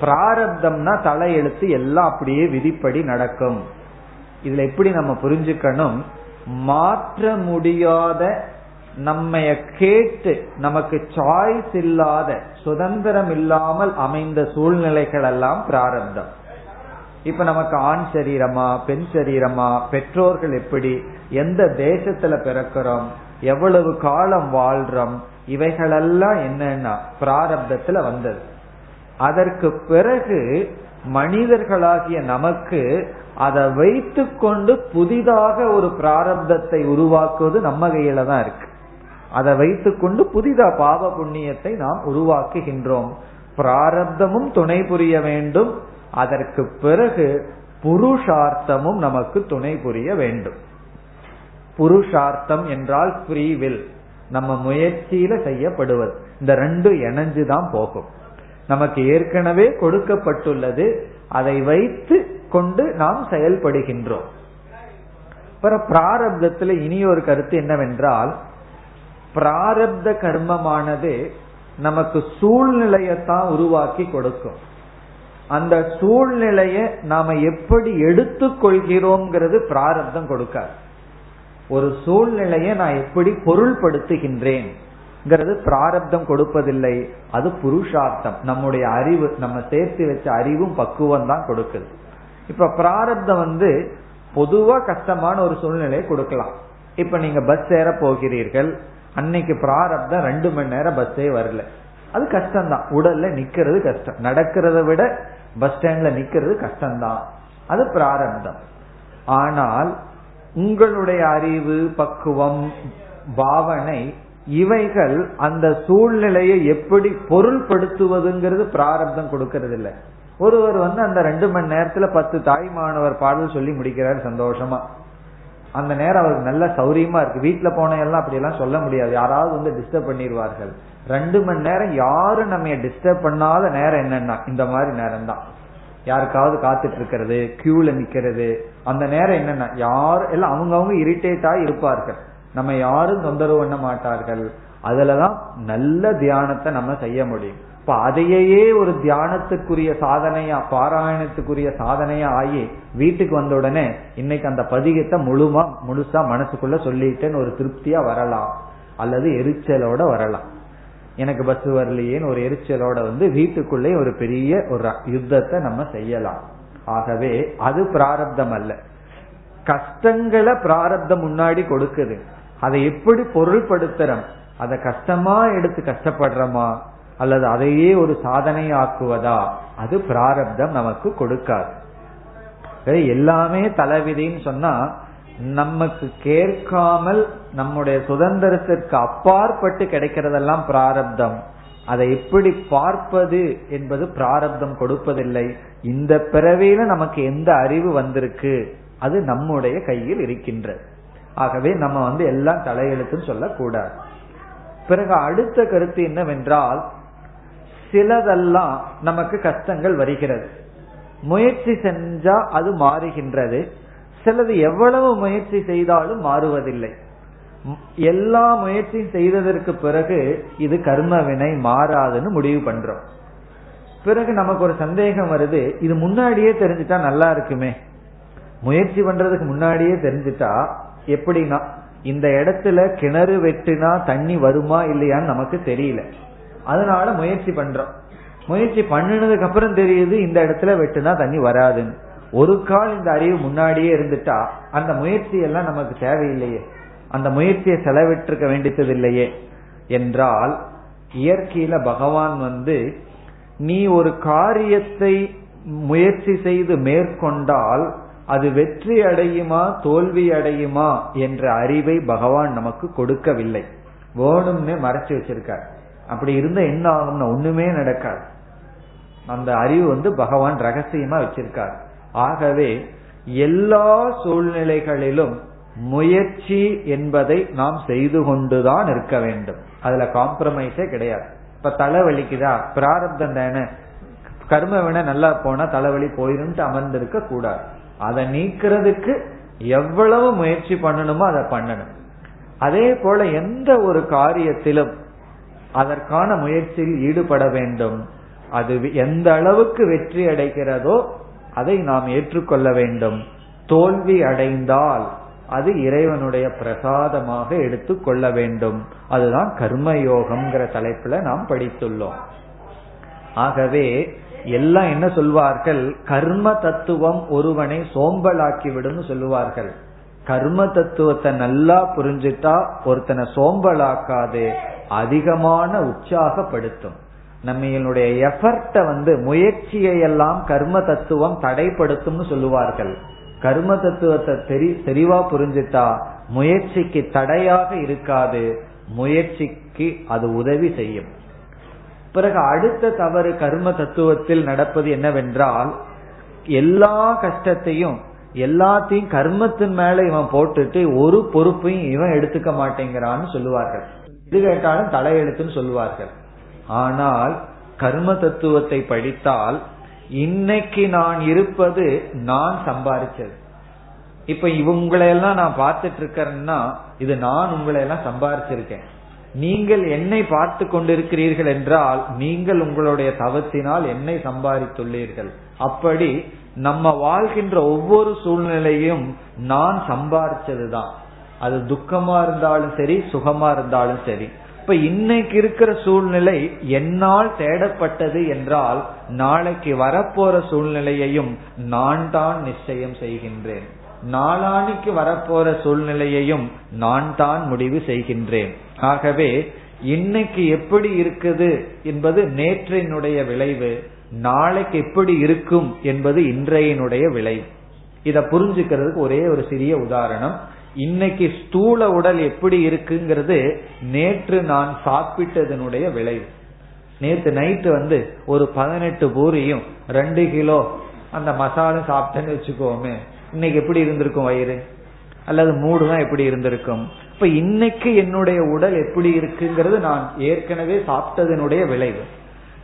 பிராரப்தம்னா தலையெழுத்து எல்லாம் அப்படியே விதிப்படி நடக்கும். இதுல எப்படி நம்ம புரிஞ்சுக்கணும்? மாற்ற முடியாத நம்மைய கேட்டு நமக்கு சாய்ஸ் இல்லாத சுதந்திரம் இல்லாமல் அமைந்த சூழ்நிலைகள் எல்லாம் பிராரப்தம். இப்ப நமக்கு ஆண் சரீரமா பெண் சரீரமா பெற்றோர்கள் எப்படி எந்த தேசத்துல பிறக்கிறோம் எவ்வளவு காலம் வாழ்றோம் இவைகளெல்லாம் என்னன்னா பிராரப்தத்துல வந்தது. அதற்கு பிறகு மனிதர்களாகிய நமக்கு அதை வைத்து கொண்டு புதிதாக ஒரு பிராரப்தத்தை உருவாக்குவது நம்ம கையில தான் இருக்கு. அதை வைத்துக்கொண்டு புதிதா பாவ புண்ணியத்தை நாம் உருவாக்குகின்றோம். பிராரப்தமும் துணை புரிய வேண்டும். அதற்கு பிறகு புருஷார்த்தமும் நமக்கு துணை புரிய வேண்டும். புருஷார்த்தம் என்றால் ஃப்ரீவில் நம்ம முயற்சியில செய்யப்படுவது. இந்த ரெண்டும் இணைஞ்சுதான் போகும். நமக்கு ஏற்கனவே கொடுக்கப்பட்டுள்ளது. அதை வைத்து கொண்டு நாம் செயல்படுகின்றோம். பிராரப்தத்தில் இனி ஒரு கருத்து என்னவென்றால் பிராரப்த கர்மமானது நமக்கு சூழ்நிலையத்தான் உருவாக்கி கொடுக்கும். அந்த சூழ்நிலையை நாம எப்படி எடுத்துக்கொள்கிறோம்ங்கிறது பிராரப்தம் கொடுக்காது. ஒரு சூழ்நிலையை நான் எப்படி பொருள்படுத்துகின்றேன்? பிராரப்தம் கொடுப்பதில்லை. அது புருஷார்த்தம். நம்முடைய அறிவு நம்ம சேர்த்து வச்ச அறிவும் பக்குவம் தான் கொடுக்குது. இப்ப பிராரப்தம் வந்து பொதுவா கஷ்டமான ஒரு சூழ்நிலையை கொடுக்கலாம். இப்ப நீங்க பஸ் ஏற போகிறீர்கள். அன்னைக்கு பிராரப்தம் ரெண்டு மணி நேரம் பஸ்ஸே வரல. அது கஷ்டம்தான். உடல்ல நிக்கிறது கஷ்டம். நடக்கிறத விட பஸ் ஸ்டாண்ட்ல நிக்கிறது கஷ்டம்தான். அது பிராரப்தம். ஆனால் உங்களுடைய அறிவு பக்குவம் பாவனை இவைகள் அந்த சூழ்நிலையை எப்படி பொருள்படுத்துவதுங்கிறது பிராரப்தம் கொடுக்கறது இல்லை ஒருவர் வந்து அந்த ரெண்டு மணி நேரத்துல பத்து தாய் மாணவர் பாடல் சொல்லி முடிக்கிறார் சந்தோஷமா. அந்த நேரம் அவருக்கு நல்ல சௌரியமா இருக்கு. வீட்டுல போன எல்லாம் அப்படி எல்லாம் சொல்ல முடியாது. யாராவது வந்து டிஸ்டர்ப் பண்ணிடுவார்கள் ரெண்டு மணி நேரம் யாரும் நம்ம டிஸ்டர்ப் பண்ணாத நேரம் என்னன்னா இந்த மாதிரி நேரம் தான் யாருக்காவது காத்துட்டு இருக்கிறது கியூல நிக்கிறது அந்த நேரம் என்னன்னா யார் எல்லாம் அவங்கவுங்க அவங்க இரிட்டேட்டா இருப்பார்கள். நம்ம யாரும் தொந்தரவு பண்ண மாட்டார்கள். அதுலதான் நல்ல தியானத்தை நம்ம செய்ய முடியும். இப்ப அதையே ஒரு தியானத்துக்குரிய சாதனையா பாராயணத்துக்குரிய சாதனையா ஆகி வீட்டுக்கு வந்த உடனே இன்னைக்கு அந்த பதிகத்தை முழுமா முழுசா மனசுக்குள்ள சொல்லிட்டேன்னு ஒரு திருப்தியா வரலாம். அல்லது எரிச்சலோட வரலாம். எனக்கு பஸ் வரலையேன்னு ஒரு எரிச்சலோட வந்து வீட்டுக்குள்ளே ஒரு பெரிய ஒரு யுத்தத்தை நம்ம செய்யலாம். ஆகவே அது பிராரப்தம் அல்ல. கஷ்டங்களை பிராரப்தம் முன்னாடி கொடுக்குது. அதை எப்படி பொருள்படுத்துறோம்? அதை கஷ்டமா எடுத்து கஷ்டப்படுறோமா? அல்லது அதையே ஒரு சாதனை ஆக்குவதா அது பிராரப்தம் நமக்கு கொடுக்காது. எல்லாமே தலைவிதின்னு சொன்னா நமக்கு கேட்காமல் நம்முடைய சுதந்திரத்திற்கு அப்பாற்பட்டு கிடைக்கிறதெல்லாம் பிராரப்தம். அதை எப்படி பார்ப்பது என்பது பிராரப்தம் கொடுப்பதில்லை. இந்த பிறவியில நமக்கு எந்த அறிவு வந்திருக்கு? அது நம்முடைய கையில் இருக்கின்றது. ஆகவே நம்ம வந்து எல்லாம் தலையெழுத்துன்னு சொல்லக்கூடாது. பிறகு அடுத்த கருத்து என்னவென்றால் சிலதெல்லாம் நமக்கு கஷ்டங்கள் வருகிறது. முயற்சி செஞ்சா அது மாறுகின்றது. சிலது எவ்வளவு முயற்சி செய்தாலும் மாறுவதில்லை. எல்லா முயற்சியும் செய்ததற்கு பிறகு இது கர்மவினை மாறாதுன்னு முடிவு பண்றோம். பிறகு நமக்கு ஒரு சந்தேகம் வருது இது முன்னாடியே தெரிஞ்சுட்டா நல்லா இருக்குமே? முயற்சி பண்றதுக்கு முன்னாடியே தெரிஞ்சுட்டா எப்படின்னா இந்த இடத்துல கிணறு வெட்டினா தண்ணி வருமா இல்லையான்னு நமக்கு தெரியல. அதனால முயற்சி பண்றோம். முயற்சி பண்ணினதுக்கு அப்புறம் தெரியுது இந்த இடத்துல வெட்டுனா தண்ணி வராதுன்னு. ஒரு கால் இந்த அறிவு முன்னாடியே இருந்துட்டா அந்த முயற்சி எல்லாம் நமக்கு தேவையில்லையே. அந்த முயற்சியை செலவிட்டிருக்க வேண்டியது இல்லையே. என்றால் இயற்கையில பகவான் வந்து நீ ஒரு காரியத்தை முயற்சி செய்து மேற்கொண்டால் அது வெற்றி அடையுமா தோல்வி அடையுமா என்ற அறிவை பகவான் நமக்கு கொடுக்கவில்லை. வேணும்னு மறைச்சு வச்சிருக்கார். அப்படி இருந்தா என்ன ஆகும்னா ஒண்ணுமே நடக்காது. அந்த அறிவு வந்து பகவான் ரகசியமா வச்சிருக்கார். ஆகவே எல்லா சூழ்நிலைகளிலும் முயற்சி என்பதை நாம் செய்து கொண்டுதான் இருக்க வேண்டும். அதுல காம்ப்ரமைஸே கிடையாது. இப்ப தலைவலிக்குதா? பிராரப்தம் தானே. கர்ம வேணா நல்லா போனா தலைவலி போயிருந்து அமர்ந்திருக்க கூடாது. அதை நீக்கிறதுக்கு எவ்வளவு முயற்சி பண்ணணுமோ அதை பண்ணணும். அதே போல எந்த ஒரு காரியத்திலும் அதற்கான முயற்சியில் ஈடுபட வேண்டும். அது எந்த அளவுக்கு வெற்றி அடைகிறதோ அதை நாம் ஏற்றுக்கொள்ள வேண்டும். தோல்வி அடைந்தால் அது இறைவனுடைய பிரசாதமாக எடுத்துக்கொள்ள வேண்டும். அதுதான் கர்மயோகம்ங்கிற தலைப்புல நாம் படித்துள்ளோம். ஆகவே எல்லாம் என்ன சொல்வார்கள்? கர்ம தத்துவம் ஒருவனை சோம்பலாக்கி விடும் சொல்லுவார்கள். கர்ம தத்துவத்தை நல்லா புரிஞ்சுட்டா ஒருத்தனை சோம்பலாக்காது அதிகமான உற்சாகப்படுத்தும். நம்மளுடைய எஃபர்ட்டை வந்து முயற்சியை எல்லாம் கர்ம தத்துவம் தடைப்படுத்தும்னு சொல்லுவார்கள். கர்ம தத்துவத்தை தெரி தெளிவா புரிஞ்சுட்டா முயற்சிக்கு தடையாக இருக்காது முயற்சிக்கு அது உதவி செய்யும். பிறகு அடுத்த தவறு கர்ம தத்துவத்தில் நடப்பது என்னவென்றால் எல்லா கஷ்டத்தையும் எல்லாத்தையும் கர்மத்தின் மேல இவன் போட்டுட்டு ஒரு பொறுப்பையும் இவன் எடுத்துக்க மாட்டேங்கிறான்னு சொல்லுவார்கள். இது கேட்டாலும் தலையெழுத்துன்னு சொல்லுவார்கள். ஆனால் கர்ம தத்துவத்தை படித்தால் இன்னைக்கு நான் இருப்பது நான் சம்பாதிச்சது இப்ப இவங்களை எல்லாம் நான் பார்த்துட்டு இருக்கிறேன்னா இது நான் உங்களை எல்லாம் சம்பாதிச்சிருக்கேன் நீங்கள் என்னை பார்த்து கொண்டிருக்கிறீர்கள் என்றால் நீங்கள் உங்களுடைய தவத்தினால் என்னை சம்பாதித்துள்ளீர்கள். அப்படி நம்ம வாழ்கின்ற ஒவ்வொரு சூழ்நிலையும் நான் சம்பாதிச்சதுதான். அது துக்கமா இருந்தாலும் சரி சுகமா இருந்தாலும் சரி. இப்ப இன்னைக்கு இருக்கிற சூழ்நிலை என்னால் தேடப்பட்டது என்றால் நாளைக்கு வரப்போற சூழ்நிலையையும் நான் தான் நிச்சயம் செய்கின்றேன். நாளானிக்கு வரப்போற சூழ்நிலையையும் நான் தான் முடிவு செய்கின்றேன். ஆகவே இன்னைக்கு எப்படி இருக்குது என்பது நேற்றினுடைய விளைவு நாளைக்கு எப்படி இருக்கும் என்பது இன்றையினுடைய விளைவு. இத புரிஞ்சுக்கிறதுக்கு ஒரே ஒரு சிறிய உதாரணம். இன்னைக்கு ஸ்தூல உடல் எப்படி இருக்குங்கிறது நேற்று நான் சாப்பிட்டதனுடைய விளைவு. நேற்று நைட்டு வந்து ஒரு பதினெட்டு பூரியும் ரெண்டு கிலோ அந்த மசாலும் சாப்பிட்டேன்னு வச்சுக்கோமே இன்னைக்கு எப்படி இருந்திருக்கும் வயிறு? அல்லது மூடு தான் எப்படி இருந்திருக்கும்? இப்ப இன்னைக்கு என்னுடைய உடல் எப்படி இருக்குங்கிறது நான் ஏற்கனவே சாப்பிட்டதனுடைய விளைவு.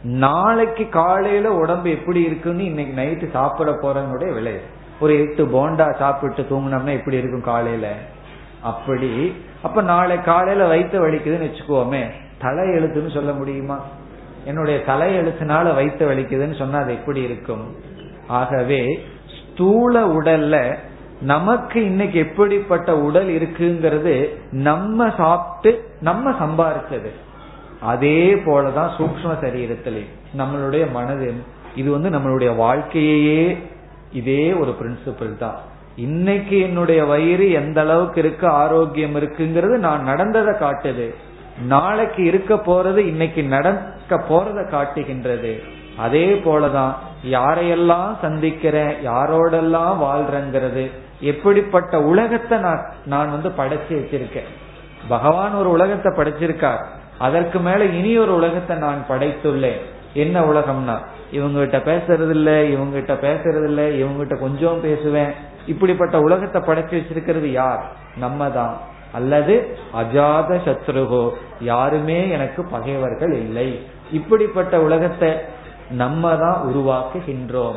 நாளைக்கு காலையில உடம்பு எப்படி இருக்குன்னு இன்னைக்கு நைட்டு சாப்பிட போறதனுடைய விளைவு. ஒரு எட்டு போண்டா சாப்பிட்டு தூங்கினோம்னா எப்படி இருக்கும் காலையில? அப்படி. அப்ப நாளை காலையில வயிற்று வலிக்குதுன்னு வச்சுக்கோமே தலை எழுத்துன்னு சொல்ல முடியுமா? என்னுடைய தலை எழுத்துனால வயிற்று வலிக்குதுன்னு சொன்னா அது எப்படி இருக்கும்? ஆகவே ஸ்தூல உடல்ல நமக்கு இன்னைக்கு எப்படிப்பட்ட உடல் இருக்குங்கிறது நம்ம சாப்பிட்டு நம்ம சம்பாரிச்சது. அதே போலதான் சூக்ம சரீரத்திலே நம்மளுடைய மனது இது வந்து நம்மளுடைய வாழ்க்கையே இதே ஒரு பிரின்சிபிள் தான். இன்னைக்கு என்னுடைய வயிறு எந்த அளவுக்கு இருக்கு ஆரோக்கியம் இருக்குங்கிறது நான் நடந்ததை காட்டுது. நாளைக்கு இருக்க போறது இன்னைக்கு நடக்க போறத காட்டுகின்றது. அதே போலதான் யாரையெல்லாம் சந்திக்கிற யாரோடெல்லாம் வாழ்றங்கிறது எப்படிப்பட்ட உலகத்தை நான் நான் வந்து படைச்சு வச்சிருக்கேன். பகவான் ஒரு உலகத்தை படைச்சிருக்கார். அதற்கு மேல இனி ஒரு உலகத்தை நான் படைத்துள்ளேன். என்ன உலகம்னா இவங்ககிட்ட பேசுறது இல்ல இவங்ககிட்ட பேசுறது இல்ல இவங்ககிட்ட கொஞ்சம் பேசுவேன். இப்படிப்பட்ட உலகத்தை படைச்சு வச்சிருக்கிறது யார்? நம்ம தான் அல்லது அஜாத சத்ருகோ யாருமே எனக்கு பகைவர்கள் இல்லை. இப்படிப்பட்ட உலகத்தை நம்ம தான் உருவாக்குகின்றோம்.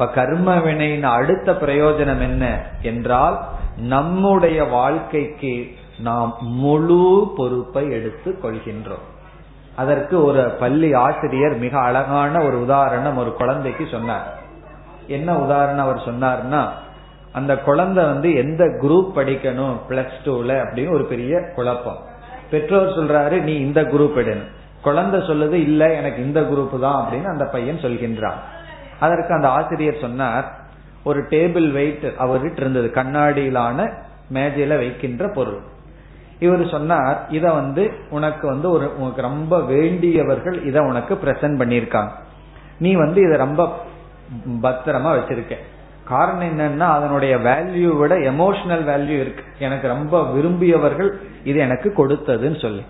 இப்ப கர்ம வினையின் அடுத்த பிரயோஜனம் என்ன என்றால் நம்முடைய வாழ்க்கைக்கு நாம் முழு பொறுப்பை எடுத்துக் கொள்கின்றோம். அதற்கு ஒரு பள்ளி ஆசிரியர் மிக அழகான ஒரு உதாரணம் ஒரு குழந்தைக்கு சொன்னார். என்ன உதாரணம் அவர் சொன்னார்னா அந்த குழந்தை வந்து எந்த குரூப் படிக்கணும் பிளஸ் டூல அப்படின்னு ஒரு பெரிய குழப்பம். பெற்றோர் சொல்றாரு நீ இந்த குரூப் எடுன்னு குழந்தை சொல்லுது இல்ல எனக்கு இந்த குரூப் தான் அப்படின்னு அந்த பையன் சொல்கின்றான். அதற்கு அந்த ஆசிரியர் சொன்னார் ஒரு டேபிள் வெயிட் அவர்கிட்ட இருந்தது. கண்ணாடியிலான மேஜையில வைக்கின்ற பொருள். இவர் சொன்னார் இத வந்து உனக்கு வந்து ஒரு உனக்கு ரொம்ப வேண்டியவர்கள் இத உனக்கு பிரசன்ட் பண்ணியிருக்காங்க. நீ வந்து இத ரொம்ப பத்திரமா வச்சிருக்க. காரணம் என்னன்னா அதனுடைய வேல்யூ விட எமோஷனல் வேல்யூ இருக்கு. எனக்கு ரொம்ப விரும்பியவர்கள் இது எனக்கு கொடுத்ததுன்னு சொல்லி.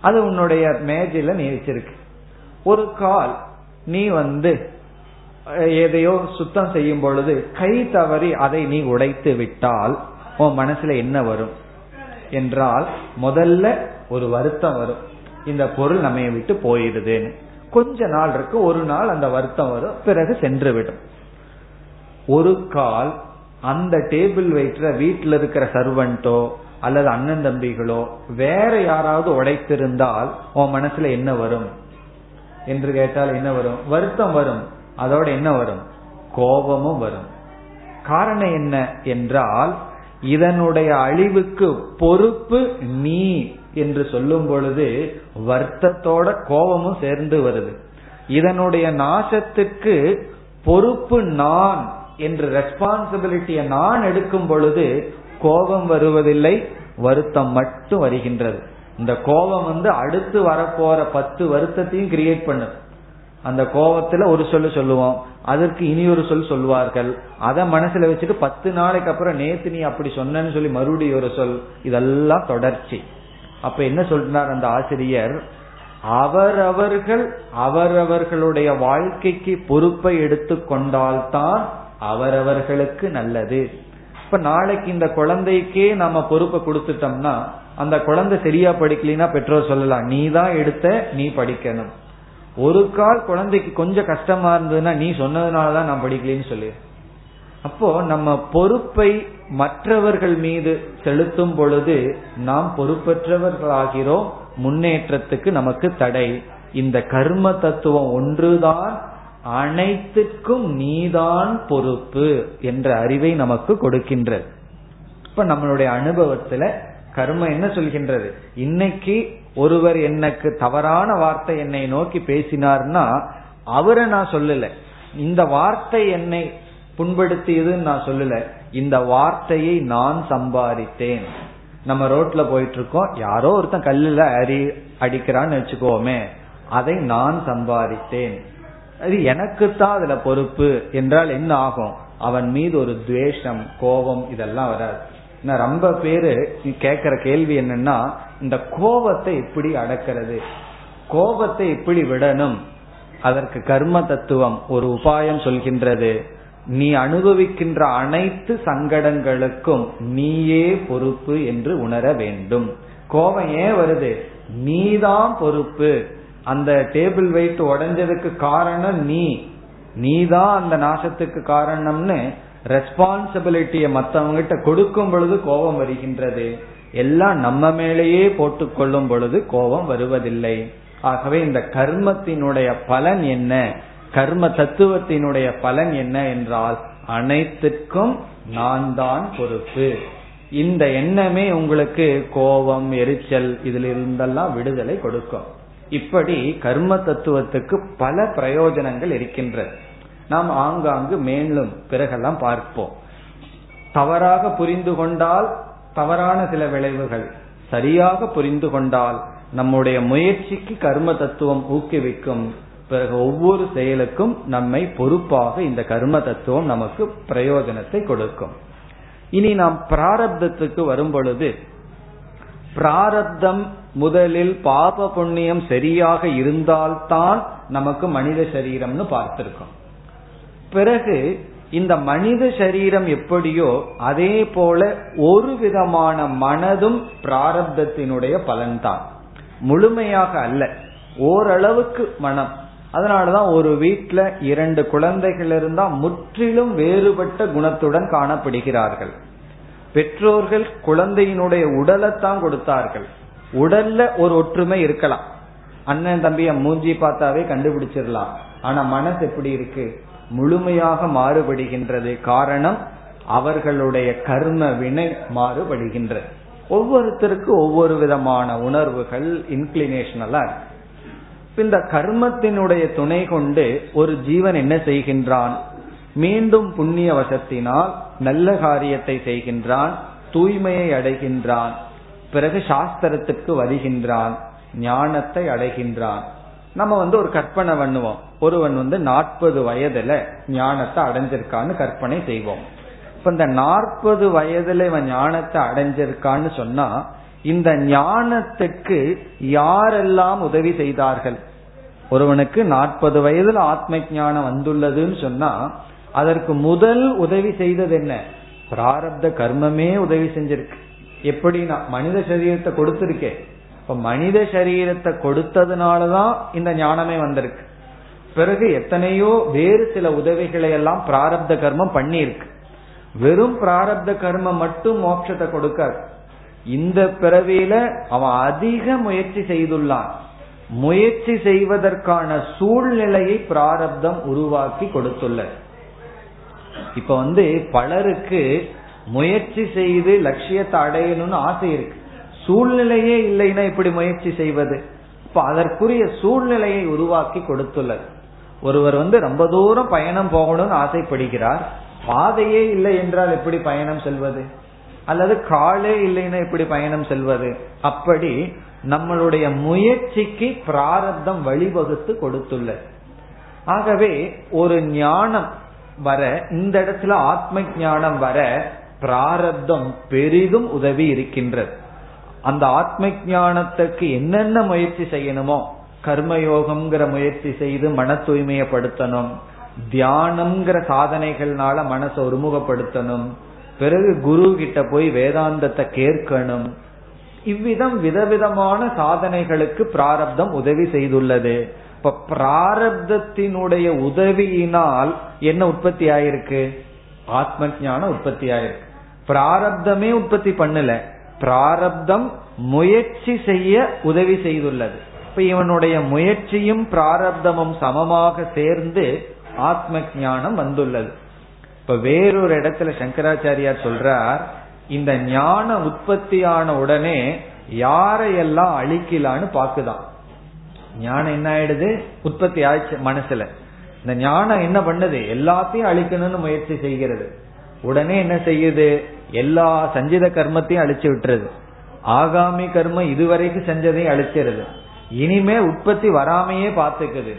அது உன்னுடைய மேஜையில நீ வச்சிருக்க. ஒரு கால் நீ வந்து எதையோ சுத்தம் செய்யும் பொழுது கை தவறி அதை நீ உடைத்து விட்டால் உன் மனசுல என்ன வரும்? என்றால் முதல்ல ஒரு வருத்தம் வரும். இந்த பொருள் நம்ம விட்டு போயிடுதுன்னு. கொஞ்ச நாள் இருக்கு ஒரு நாள் அந்த வருத்தம் வரும் பிறகு சென்று விடும் ஒரு கால் அந்த டேபிள் வைக்கிற வீட்டில் இருக்கிற சர்வன்ட்டோ அல்லது அண்ணன் தம்பிகளோ வேற யாராவது உடைத்திருந்தால் உன் மனசுல என்ன வரும்? என்று கேட்டால் என்ன வரும்? வருத்தம் வரும். அதோட என்ன வரும்? கோபமும் வரும். காரணம் என்ன என்றால் இதனுடைய அழிவுக்கு பொறுப்பு நீ என்று சொல்லும் பொழுது வருத்தத்தோட கோபமும் சேர்ந்து வருது. இதனுடைய நாசத்துக்கு பொறுப்பு நான் என்று ரெஸ்பான்சிபிலிட்டியை நான் எடுக்கும் பொழுது கோபம் வருவதில்லை வருத்தம் மட்டும் வருகின்றது. இந்த கோபம் வந்து அடுத்து வரப்போற பத்து வருத்தத்தையும் கிரியேட் பண்ணுது. அந்த கோபத்துல ஒரு சொல்லு சொல்லுவோம். அதற்கு இனி ஒரு சொல் சொல்வார்கள் அதை மனசுல வச்சுட்டு பத்து நாளைக்கு அப்புறம் நேத்து நீ அப்படி சொன்னன்னு சொல்லி மறுபடியும் ஒரு சொல். இதெல்லாம் தொடர்ச்சி. அப்ப என்ன சொல்றார் அந்த ஆசிரியர்? அவரவர்கள் அவரவர்களுடைய வாழ்க்கைக்கு பொறுப்பை எடுத்துக்கொண்டால்தான் அவரவர்களுக்கு நல்லது. இப்ப நாளைக்கு இந்த குழந்தைக்கே நம்ம பொறுப்பை கொடுத்துட்டோம்னா அந்த குழந்தை சரியா படிக்கலைன்னா பெற்றோர் சொல்லலாம் நீ தான் எடுத்த நீ படிக்கணும். ஒரு கால் குழந்தைக்கு கொஞ்சம் கஷ்டமா இருந்ததுன்னா நீ சொன்னதுனாலதான் நான் படிக்கலன்னு சொல்லு. அப்போ நம்ம பொறுப்பை மற்றவர்கள் மீது செலுத்தும் பொழுது நாம் பொறுப்பற்றவர்களாகிறோம். முன்னேற்றத்துக்கு நமக்கு தடை. இந்த கர்ம தத்துவம் ஒன்றுதான் அனைத்துக்கும் நீதான் பொறுப்பு என்ற அறிவை நமக்கு கொடுக்கின்றது. இப்ப நம்மளுடைய அனுபவத்துல கர்மம் என்ன சொல்கின்றது? இன்னைக்கு ஒருவர் எனக்கு தவறான வார்த்தை என்னை நோக்கி பேசினார்னா அவரை நான் சொல்லல. இந்த வார்த்தை என்னை புண்படுத்தியதுன்னு நான் சொல்லல. இந்த வார்த்தையை நான் சம்பாதித்தேன். நம்ம ரோட்ல போயிட்டு இருக்கோம் யாரோ ஒருத்தன் கல்லுல அரி அடிக்கிறான்னு வச்சுக்கோமே. அதை நான் சம்பாதித்தேன். அது எனக்குத்தான் அதுல பொறுப்பு என்றால் என்ன ஆகும்? அவன் மீது ஒரு துவேஷம் கோபம் இதெல்லாம் வராது. ரொம்ப பேரு கேட்கிற கேள்வி என்னன்னா இந்த கோபத்தை எப்படி அடக்கிறது? கோபத்தை எப்படி விடணும்? அதற்கு கர்ம தத்துவம் ஒரு உபாயம் சொல்கின்றது. நீ அனுபவிக்கின்ற அனைத்து சங்கடங்களுக்கும் நீயே பொறுப்பு என்று உணர வேண்டும். கோபம் ஏன் வருது? நீதான் பொறுப்பு. அந்த டேபிள் வெயிட் உடஞ்சதுக்கு காரணம் நீ. நீதான் அந்த நாசத்துக்கு காரணம்னு ரெஸ்பான்சிபிலிட்டியை மற்றவங்கிட்ட கொடுக்கும் பொழுது கோபம் வருகின்றது. எல்லாம் நம்ம மேலேயே போட்டுக்கொள்ளும் பொழுது கோபம் வருவதில்லை. ஆகவே இந்த கர்மத்தினுடைய பலன் என்ன? கர்ம தத்துவத்தினுடைய பலன் என்ன என்றால் அனைத்துக்கும் நான் தான் பொறுப்பு. இந்த எண்ணமே உங்களுக்கு கோபம் எரிச்சல் இதில் இருந்தெல்லாம் விடுதலை கொடுக்கும். இப்படி கர்ம தத்துவத்துக்கு பல பிரயோஜனங்கள் இருக்கின்றது. நாம் ஆங்காங்கு மேலும் பிறகெல்லாம் பார்ப்போம். தவறாக புரிந்து கொண்டால் தவறான சில விளைவுகள் சரியாக புரிந்து கொண்டால் நம்முடைய முயற்சிக்கு கர்ம தத்துவம் ஊக்குவிக்கும். பிறகு ஒவ்வொரு செயலுக்கும் நம்மை பொறுப்பாக இந்த கர்ம தத்துவம் நமக்கு பிரயோஜனத்தை கொடுக்கும். இனி நாம் பிராரப்தத்துக்கு வரும் பொழுது பிராரப்தம் முதலில் பாப புண்ணியம் சரியாக இருந்தால்தான் நமக்கு மனித சரீரம்னு பார்த்திருக்கோம். பிறகு இந்த மனித சரீரம் எப்படியோ அதே போல ஒரு விதமான மனதும் பிராரப்தத்தினுடைய பலன்தான். முழுமையாக அல்ல. ஓரளவுக்கு மனம். அதனாலதான் ஒரு வீட்டுல இரண்டு குழந்தைகள் இருந்தா முற்றிலும் வேறுபட்ட குணத்துடன் காணப்படுகிறார்கள். பெற்றோர்கள் குழந்தையினுடைய உடலைத்தான் கொடுத்தார்கள். உடல்ல ஒரு ஒற்றுமை இருக்கலாம். அண்ணன் தம்பிய மூஞ்சி பார்த்தாவே கண்டுபிடிச்சிடலாம். ஆனா மனசு எப்படி இருக்கு? முழுமையாக மாறுபடுகின்றது. காரணம் அவர்களுடைய கர்ம வினை மாறுபடுகின்றது. ஒவ்வொருத்தருக்கு ஒவ்வொரு விதமான உணர்வுகள் இன்க்ளினேஷன் எல்லாம் இந்த கர்மத்தினுடைய துணை கொண்டு ஒரு ஜீவன் என்ன செய்கின்றான்? மீண்டும் புண்ணிய வசத்தினால் நல்ல காரியத்தை செய்கின்றான் தூய்மையை அடைகின்றான் பிறகு சாஸ்திரத்துக்கு வருகின்றான் ஞானத்தை அடைகின்றான். நம்ம வந்து ஒரு கற்பனை பண்ணுவோம். ஒருவன் வந்து நாற்பது வயதுல ஞானத்தை அடைஞ்சிருக்கான்னு கற்பனை செய்வோம். இப்ப இந்த நாற்பது வயதுல இவன் ஞானத்தை அடைஞ்சிருக்கான்னு சொன்னா இந்த ஞானத்துக்கு யாரெல்லாம் உதவி செய்தார்கள்? ஒருவனுக்கு நாற்பது வயதுல ஆத்ம ஞானம் வந்துள்ளதுன்னு சொன்னா அதற்கு முதல் உதவி செய்தது என்ன? பிராரப்த கர்மமே உதவி செஞ்சிருக்கு. எப்படின்னா மனித சரீரத்தை கொடுத்திருக்கேன் இப்ப மனித சரீரத்தை கொடுத்ததுனாலதான் இந்த ஞானமே வந்திருக்கு. பிறகு எத்தனையோ வேறு சில உதவிகளை எல்லாம் பிராரப்த கர்மம் பண்ணியிருக்கு. வெறும் பிராரப்த கர்மம் மட்டும் மோட்சத்தை கொடுக்காது. இந்த பிறவியில அவன் அதிக முயற்சி செய்துள்ளான். முயற்சி செய்வதற்கான சூழ்நிலையை பிராரப்தம் உருவாக்கி கொடுத்துள்ளது. இப்ப வந்து பலருக்கு முயற்சி செய்து லட்சியத்தை அடையணும்னு ஆசை இருக்கு. சூழ்நிலையே இல்லைன்னா இப்படி முயற்சி செய்வது? இப்ப அதற்குரிய சூழ்நிலையை உருவாக்கி கொடுத்துள்ளது. ஒருவர் வந்து ரொம்ப தூரம் பயணம் போகணும்னு ஆசைப்படுகிறார். பாதையே இல்லை என்றால் எப்படி பயணம் செல்வது? அல்லது காலே இல்லைன்னா எப்படி பயணம் செல்வது? அப்படி நம்மளுடைய முயற்சிக்கு பிராரப்தம் வழிவகுத்து கொடுத்துள்ளது. ஆகவே ஒரு ஞானம் வர இந்த இடத்துல ஆத்ம ஞானம் வர பிராரப்தம் பெரிதும் உதவி இருக்கின்றது. அந்த ஆத்ம ஞானத்துக்கு என்னென்ன முயற்சி செய்யணுமோ கர்மயோகம்ங்கிற முயற்சி செய்து மன தூய்மையப்படுத்தணும். தியானம்ங்கிற சாதனைகள்னால மனசை ஒருமுகப்படுத்தணும். பிறகு குரு கிட்ட போய் வேதாந்தத்தை கேட்கணும். இவ்விதம் விதவிதமான சாதனைகளுக்கு பிராரப்தம் உதவி செய்துள்ளது. இப்ப பிராரப்தத்தினுடைய உதவியினால் என்ன உற்பத்தி ஆயிருக்கு? ஆத்ம ஞானம் உற்பத்தி ஆயிருக்கு. பிராரப்தமே உற்பத்தி பண்ணல. பிராரப்தம் முயற்சி செய்ய உதவி செய்துள்ளது. இப்ப இவனுடைய முயற்சியும் பிராரப்தமும் சமமாக சேர்ந்து ஆத்ம ஞானம் வந்துள்ளது. இப்ப வேறொரு இடத்துல சங்கராச்சாரியார் சொல்றார் இந்த ஞான உற்பத்தியான உடனே யாரையெல்லாம் அழிக்கலான்னு பாக்குதான் ஞானம் என்ன ஆயிடுது? உற்பத்தி ஆயிடுச்சு மனசுல. இந்த ஞானம் என்ன பண்ணுது? எல்லாத்தையும் அழிக்கணும்னு முயற்சி செய்கிறது. உடனே என்ன செய்யுது? எல்லா சஞ்சித கர்மத்தையும் அழிச்சு விட்டுறது ஆகாமி கர்மம் இதுவரைக்கும் செஞ்சதையும் அழிச்சிருது. இனிமே உற்பத்தி வராமையே பார்த்துக்குது.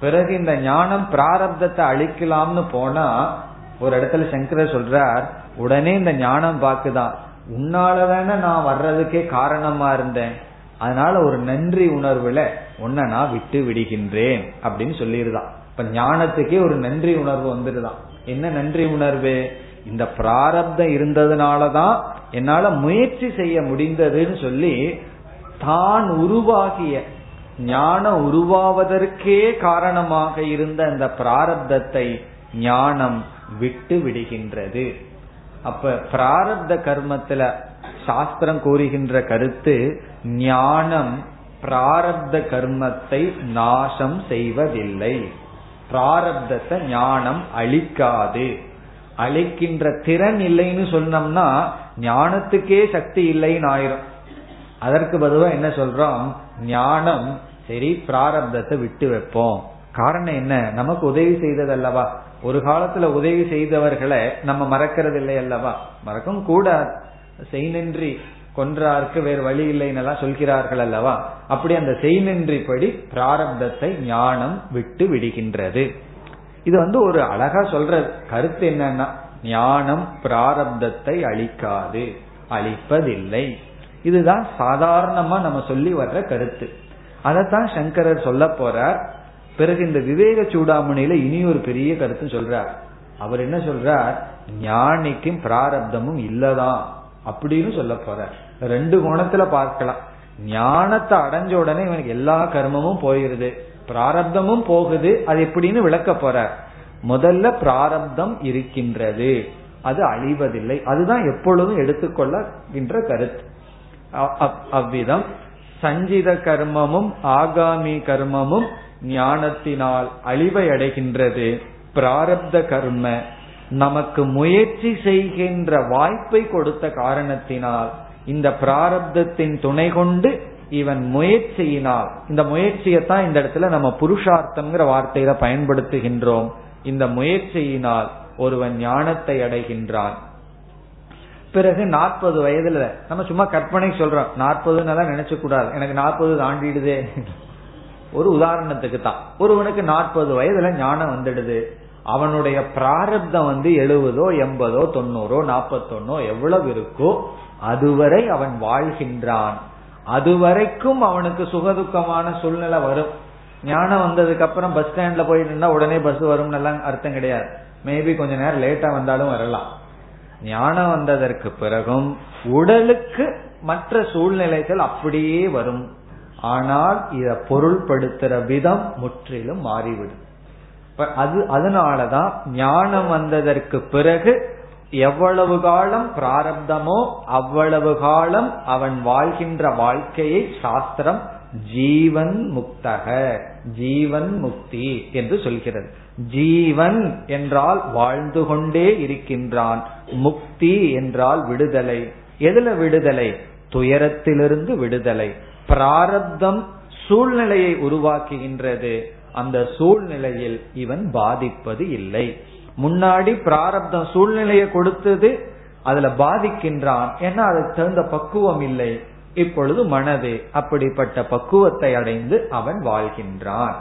பிறகு இந்த ஞானம் பிராரப்தத்தை அழிக்கலாம்னு போனா ஒரு இடத்துல சங்கரர் சொல்றார் உடனே இந்த ஞானம் பாக்குதான் உன்னாலதானே நான் வர்றதுக்கே காரணமா இருந்தேன். அதனால ஒரு நன்றி உணர்வுல உன்னை நான் விட்டு விடுகின்றேன் அப்படின்னு சொல்லிடுதான் இப்ப ஞானத்துக்கே ஒரு நன்றி உணர்வு வந்துடுதான் என்ன நன்றி உணர்வு? இந்த பிராரப்தம் இருந்ததுனாலதான் என்னால முயற்சி செய்ய முடிந்ததுன்னு சொல்லி தான் உருவாகிய ஞானம் உருவாவதற்கே காரணமாக இருந்த அந்த பிராரப்தத்தை ஞானம் விட்டு விடுகின்றது. அப்ப பிராரப்த கர்மத்துல சாஸ்திரம் கூறுகின்ற கருத்து ஞானம் பிராரப்த கர்மத்தை நாசம் செய்வதில்லை. பிராரப்தத்தை ஞானம் அழிக்காது. அழிக்கின்ற திறன் இல்லைன்னு சொன்னோம்னா ஞானத்துக்கே சக்தி இல்லைன்னு ஆயிரும். அதற்கு பதுவா என்ன சொல்றோம்? ஞானம் சரி பிராரப்தத்தை விட்டு வைப்போம். காரணம் என்ன? நமக்கு உதவி செய்தது அல்லவா ஒரு காலத்துல உதவி செய்தவர்களை நம்ம மறக்கிறது இல்லை அல்லவா? மறக்கும் கூட செய்நின்றி கொன்றாருக்கு வேறு வழி இல்லைன்னு சொல்கிறார்கள் அல்லவா? அப்படி அந்த செய்நின்றி படி பிராரப்தத்தை ஞானம் விட்டு விடுகின்றது. இது வந்து ஒரு அழகா சொல்ற கருத்து என்னன்னா ஞானம் பிராரப்தத்தை அழிக்காது. அழிப்பதில்லை. இதுதான் சாதாரணமா நம்ம சொல்லி வர்ற கருத்து. அதைத்தான் சங்கரர் சொல்ல போறார். பிறகு இந்த விவேக சூடாமணியில இனி ஒரு பெரிய கருத்து சொல்றார். அவர் என்ன சொல்றார்? ஞானிக்கும் பிராரப்தமும் இல்லதான் அப்படின்னு சொல்ல போறார். ரெண்டு கோணத்துல பார்க்கலாம். ஞானத்தை அடைஞ்ச உடனே இவனுக்கு எல்லா கர்மமும் போயிருது. பிராரப்தமும் போகுது. அது எப்படின்னு விளக்க போறார். முதல்ல பிராரப்தம் இருக்கின்றது. அது அழிவதில்லை. அதுதான் எப்பொழுதும் எடுத்துக்கொள்ளகின்ற கருத்து. அவ்விதம் சஞ்சித கர்மமும் ஆகாமி கர்மமும் ஞானத்தினால் அழிவை அடைகின்றது. பிராரப்த கர்ம நமக்கு முயற்சி செய்கின்ற வாய்ப்பை கொடுத்த காரணத்தினால் இந்த பிராரப்தத்தின் துணை கொண்டு இவன் முயற்சியினால் இந்த முயற்சியை தான் இந்த இடத்துல நம்ம புருஷார்த்தம்ங்கிற வார்த்தையில பயன்படுத்துகின்றோம். இந்த முயற்சியினால் ஒருவன் ஞானத்தை அடைகின்றான். பிறகு நாற்பது வயதுல நம்ம சும்மா கற்பனை சொல்றோம். நாற்பதுன்னு நினைச்ச கூடாது. எனக்கு நாற்பது தாண்டிடுதே. ஒரு உதாரணத்துக்கு தான். ஒருவனுக்கு நாற்பது வயதுல ஞானம் வந்துடுது. அவனுடைய பிராரப்தம் வந்து எழுபதோ எண்பதோ தொண்ணூறோ நாற்பத்தொன்னோ எவ்வளவு இருக்கோ அதுவரை அவன் வாழ்கின்றான். அதுவரைக்கும் அவனுக்கு சுகதுக்கமான சூழ்நிலை வரும். ஞானம் வந்ததுக்கு அப்புறம் பஸ் ஸ்டாண்ட்ல போயிட்டு இருந்தா உடனே பஸ் வரும் எல்லாம் அர்த்தம் கிடையாது. மேபி கொஞ்ச நேரம் லேட்டா வந்தாலும் வரலாம். ஞானம் வந்ததற்கு பிறகும் உடலுக்கு மற்ற சூழ்நிலைகள் அப்படியே வரும். ஆனால் இத பொருள்படுத்துற விதம் முற்றிலும் மாறிவிடும். அது அதனாலதான் ஞானம் வந்ததற்கு பிறகு எவ்வளவு காலம் பிராரப்தமோ அவ்வளவு காலம் அவன் வாழ்கின்ற வாழ்க்கையை சாஸ்திரம் ஜீவன் முக்தக ஜீவன் முக்தி என்று சொல்கிறது. ஜீவன் என்றால் வாழ்ந்து கொண்டே இருக்கின்றான் முக்தி என்றால் விடுதலை. எதுல விடுதலை? துயரத்திலிருந்து விடுதலை. பிராரப்தம் சூழ்நிலையை உருவாக்குகின்றது. அந்த சூழ்நிலையில் இவன் பாதிப்பது இல்லை. முன்னாடி பிராரப்தம் சூழ்நிலையை கொடுத்தது அதுல பாதிக்கின்றான். ஏன்னா அதுக்கு தகுந்த பக்குவம் இல்லை. இப்பொழுது மனது அப்படிப்பட்ட பக்குவத்தை அடைந்து அவன் வாழ்கின்றான்.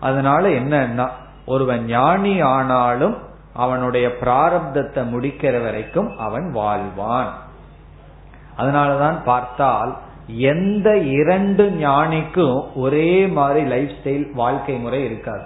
அதனால என்னன்னா ஒருவன் ஞானி ஆனாலும் அவனுடைய பிராரப்தத்தை முடிக்கிற வரைக்கும் அவன் வாழ்வான். அதனாலதான் பார்த்தால் எந்த இரண்டு ஞானிக்கும் ஒரே மாதிரி லைஃப் ஸ்டைல் வாழ்க்கை முறை இருக்காது.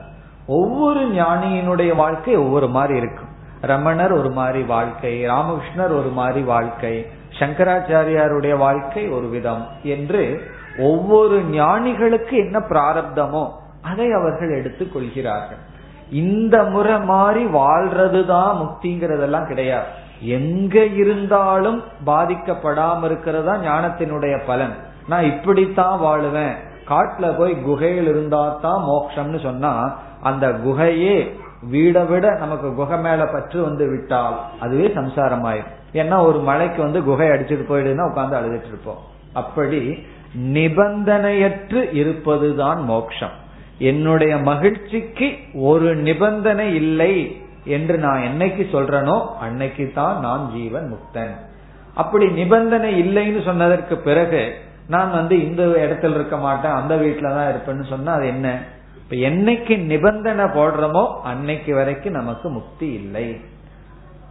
ஒவ்வொரு ஞானியினுடைய வாழ்க்கை ஒவ்வொரு மாதிரி இருக்கும். ரமணர் ஒரு மாதிரி வாழ்க்கை ராமகிருஷ்ணர் ஒரு மாதிரி வாழ்க்கை சங்கராச்சாரியாருடைய வாழ்க்கை ஒரு விதம் என்று ஒவ்வொரு ஞானிகளுக்கு என்ன பிராரப்தமோ அதை அவர்கள் எடுத்துக் கொள்கிறார்கள். இந்த முறை மாறி வாழ்றதுதான் முக்திங்கிறதெல்லாம் கிடையாது. எங்க இருந்தாலும் பாதிக்கப்படாம இருக்கிறதா ஞானத்தினுடைய பலன். நான் இப்படித்தான் வாழுவேன். காட்டுல போய் குகையில் இருந்தா தான் மோக்ஷம்னு சொன்னா அந்த குகையே வீட விட நமக்கு குகை மேல பற்று வந்து விட்டால் அதுவே சம்சாரம் ஆயிரும் ஏன்னா ஒரு மலைக்கு வந்து குகை அடிச்சுட்டு போயிடுதுன்னா உட்காந்து அழுதுட்டு இருப்போம். அப்படி நிபந்தனையற்று இருப்பதுதான் மோட்சம் என்னுடைய மகிழ்ச்சிக்கு ஒரு நிபந்தனை இல்லை என்று நான் என்னைக்கு சொல்றனோ அன்னைக்கு தான் நான் ஜீவன் முக்தன். அப்படி நிபந்தனை இல்லைன்னு சொன்னதற்கு பிறகு நான் வந்து இந்த இடத்துல இருக்க மாட்டேன் அந்த வீட்டில தான் இருப்பேன்னு சொன்னா அது என்ன? இப்ப என்னைக்கு நிபந்தனை போடுறோமோ அன்னைக்கு வரைக்கும் நமக்கு முக்தி இல்லை.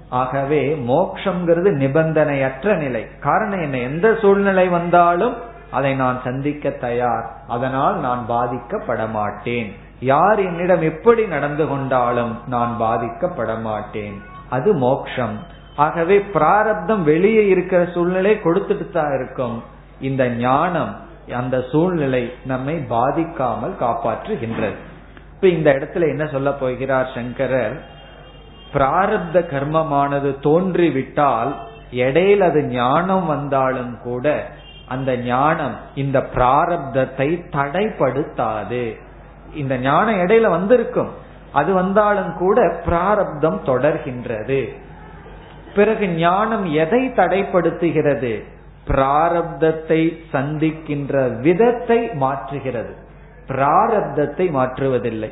ஆகவே மோக்ஷங்கிறது நிபந்தனையற்ற நிலை. காரணம் என்ன? எந்த சூழ்நிலை வந்தாலும் அதை நான் சந்திக்க தயார். அதனால் நான் பாதிக்கப்பட மாட்டேன் யார் என்னிடம் எப்படி நடந்து கொண்டாலும் நான் பாதிக்கப்பட மாட்டேன் அது மோக்ஷம். ஆகவே பிராரப்தம் வெளியே இருக்கிற சூழ்நிலை கொடுத்துட்டு தான் இருக்கும். இந்த ஞானம் அந்த சூழ்நிலை நம்மை பாதிக்காமல் காப்பாற்றுகின்றது. இப்ப இந்த இடத்துல என்ன சொல்ல போகிறார் சங்கரர்? பிராரப்த கர்மமானது தோன்றிவிட்டால் இடையில் அது ஞானம் வந்தாலும் கூட அந்த ஞானம் இந்த பிராரப்தத்தை தடைப்படுத்தாது. இந்த ஞானம் இடையில வந்திருக்கும். அது வந்தாலும் கூட பிராரப்தம் தொடர்கின்றது. பிறகு ஞானம் எதை தடைப்படுத்துகிறது? பிராரப்தத்தை சந்திக்கின்ற விதத்தை மாற்றுகிறது. பிராரப்தத்தை மாற்றுவதில்லை.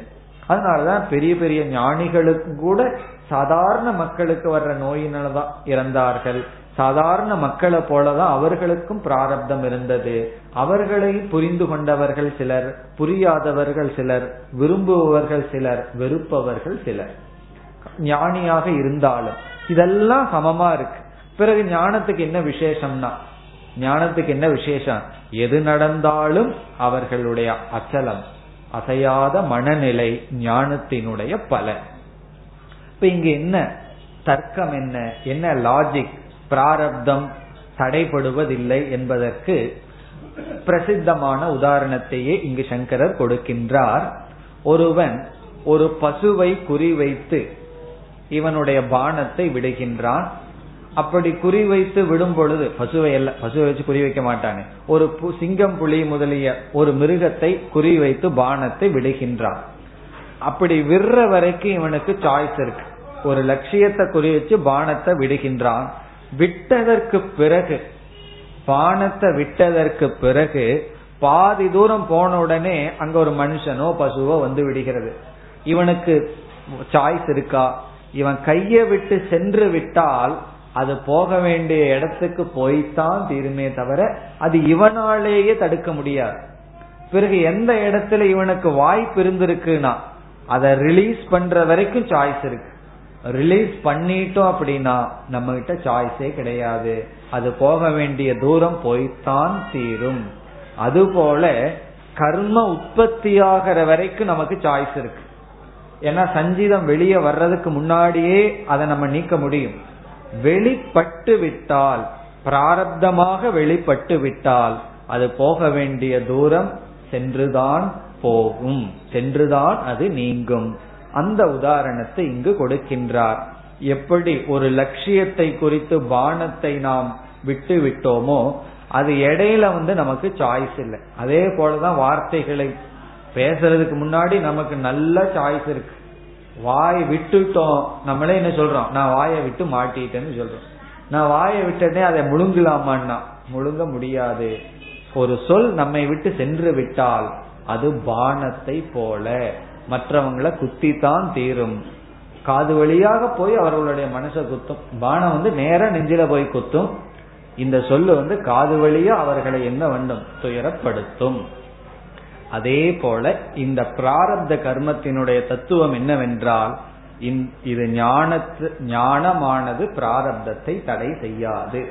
அதனாலதான் பெரிய பெரிய ஞானிகளுக்கும் கூட சாதாரண மக்களுக்கு வர்ற நோயினாலதான் இறந்தார்கள். சாதாரண மக்களை போலதான் அவர்களுக்கும் பிராரப்தம் இருந்தது. அவர்களை புரிந்து கொண்டவர்கள் சிலர் புரியாதவர்கள் சிலர் விரும்புபவர்கள் சிலர் வெறுப்பவர்கள் சிலர். ஞானியாக இருந்தாலும் இதெல்லாம் சமமா இருக்கு. பிறகு ஞானத்துக்கு என்ன விசேஷம்னா ஞானத்துக்கு என்ன விசேஷம்? எது நடந்தாலும் அவர்களுடைய அச்சலம் அசையாத மனநிலை ஞானத்தினுடைய பலன். இப்ப இங்க என்ன? தர்க்கம் என்ன? என்ன லாஜிக் பிராரப்தம் தடைபடுவதில்லை என்பதற்கு பிரசித்தமான உதாரணத்தையே இங்கு சங்கரர் கொடுக்கின்றார். ஒருவன் ஒரு பசுவை குறிவைத்து இவனுடைய பானத்தை விடுகின்றான். அப்படி குறிவைத்து விடும் பொழுது பசுவை அல்ல பசுவை வச்சு குறிவைக்க மாட்டானே. ஒரு சிங்கம் புலி முதலிய ஒரு மிருகத்தை குறிவைத்து பானத்தை விடுகின்றான். அப்படி விடுற வரைக்கும் இவனுக்கு சாய்ஸ் இருக்கு. ஒரு லட்சியத்தை குறி வச்சு பானத்தை விடுகின்றான். விட்டதற்கு பிறகு பானத்தை விட்டதற்கு பிறகு பாதி தூரம் போன உடனே அங்க ஒரு மனுஷனோ பசுவோ வந்து விடுகிறது. இவனுக்கு சாய்ஸ் இருக்கா? இவன் கையை விட்டு சென்று விட்டால் அது போக வேண்டிய இடத்துக்கு போய்த்தான் தீருமே தவிர அது இவனாலேயே தடுக்க முடியாது. பிறகு எந்த இடத்துல இவனுக்கு வாய்ப்பு இருந்திருக்குன்னா அதை ரிலீஸ் பண்ற வரைக்கும் சாய்ஸ் இருக்கு. ரிலீஸ் பண்ணிட்டோம் அப்படின்னா நம்ம கிட்ட சாய்ஸே கிடையாது. அது போக வேண்டிய தூரம் போய்த்தான் தீரும். அதுபோல கர்ம உற்பத்தியாகிற வரைக்கும் நமக்கு சாய்ஸ் இருக்கு. ஏன்னா சஞ்சீதம் வெளியே வர்றதுக்கு முன்னாடியே அதை நம்ம நீக்க முடியும். வெளிப்பட்டு விட்டால் பிராரப்தமாக வெளிப்பட்டு விட்டால் அது போக வேண்டிய தூரம் சென்றுதான் போகும். சென்றுதான் அது நீங்கும். அந்த உதாரணத்தை இங்கு கொடுக்கின்றார். எப்படி ஒரு லட்சியத்தை குறித்து பானத்தை நாம் விட்டு விட்டோமோ அது இடையில வந்து நமக்கு சாய்ஸ் இல்லை. அதே போலதான் வார்த்தைகளை பேசுறதுக்கு முன்னாடி நமக்கு நல்ல சாய்ஸ் இருக்கு. வாய் விட்டுட்டோம் நம்மளே என்ன சொல்றோம்? நான் வாயை விட்டு மாட்டிட்டேன்னு சொல்றோம். நான் வாயை விட்டதே அதை முழுங்கலாமான்னா? முழுங்க முடியாது. ஒரு சொல் நம்மை விட்டு சென்று விட்டால் அது பானத்தை போல. மற்றவங்களை குத்தித்தான் தீரும். காது வழியாக போய் அவர்களுடைய மனசை குத்தும். பானம் வந்து நேர நெஞ்சில போய் குத்தும். இந்த சொல்லு வந்து காது வழியா அவர்களை என்ன வேண்டும் துயரப்படுத்தும். அதே போல இந்த பிராரப்த கர்மத்தினுடைய தத்துவம் என்னவென்றால் இது ஞானத்து ஞானமானது பிராரப்தத்தை தடை செய்யாது.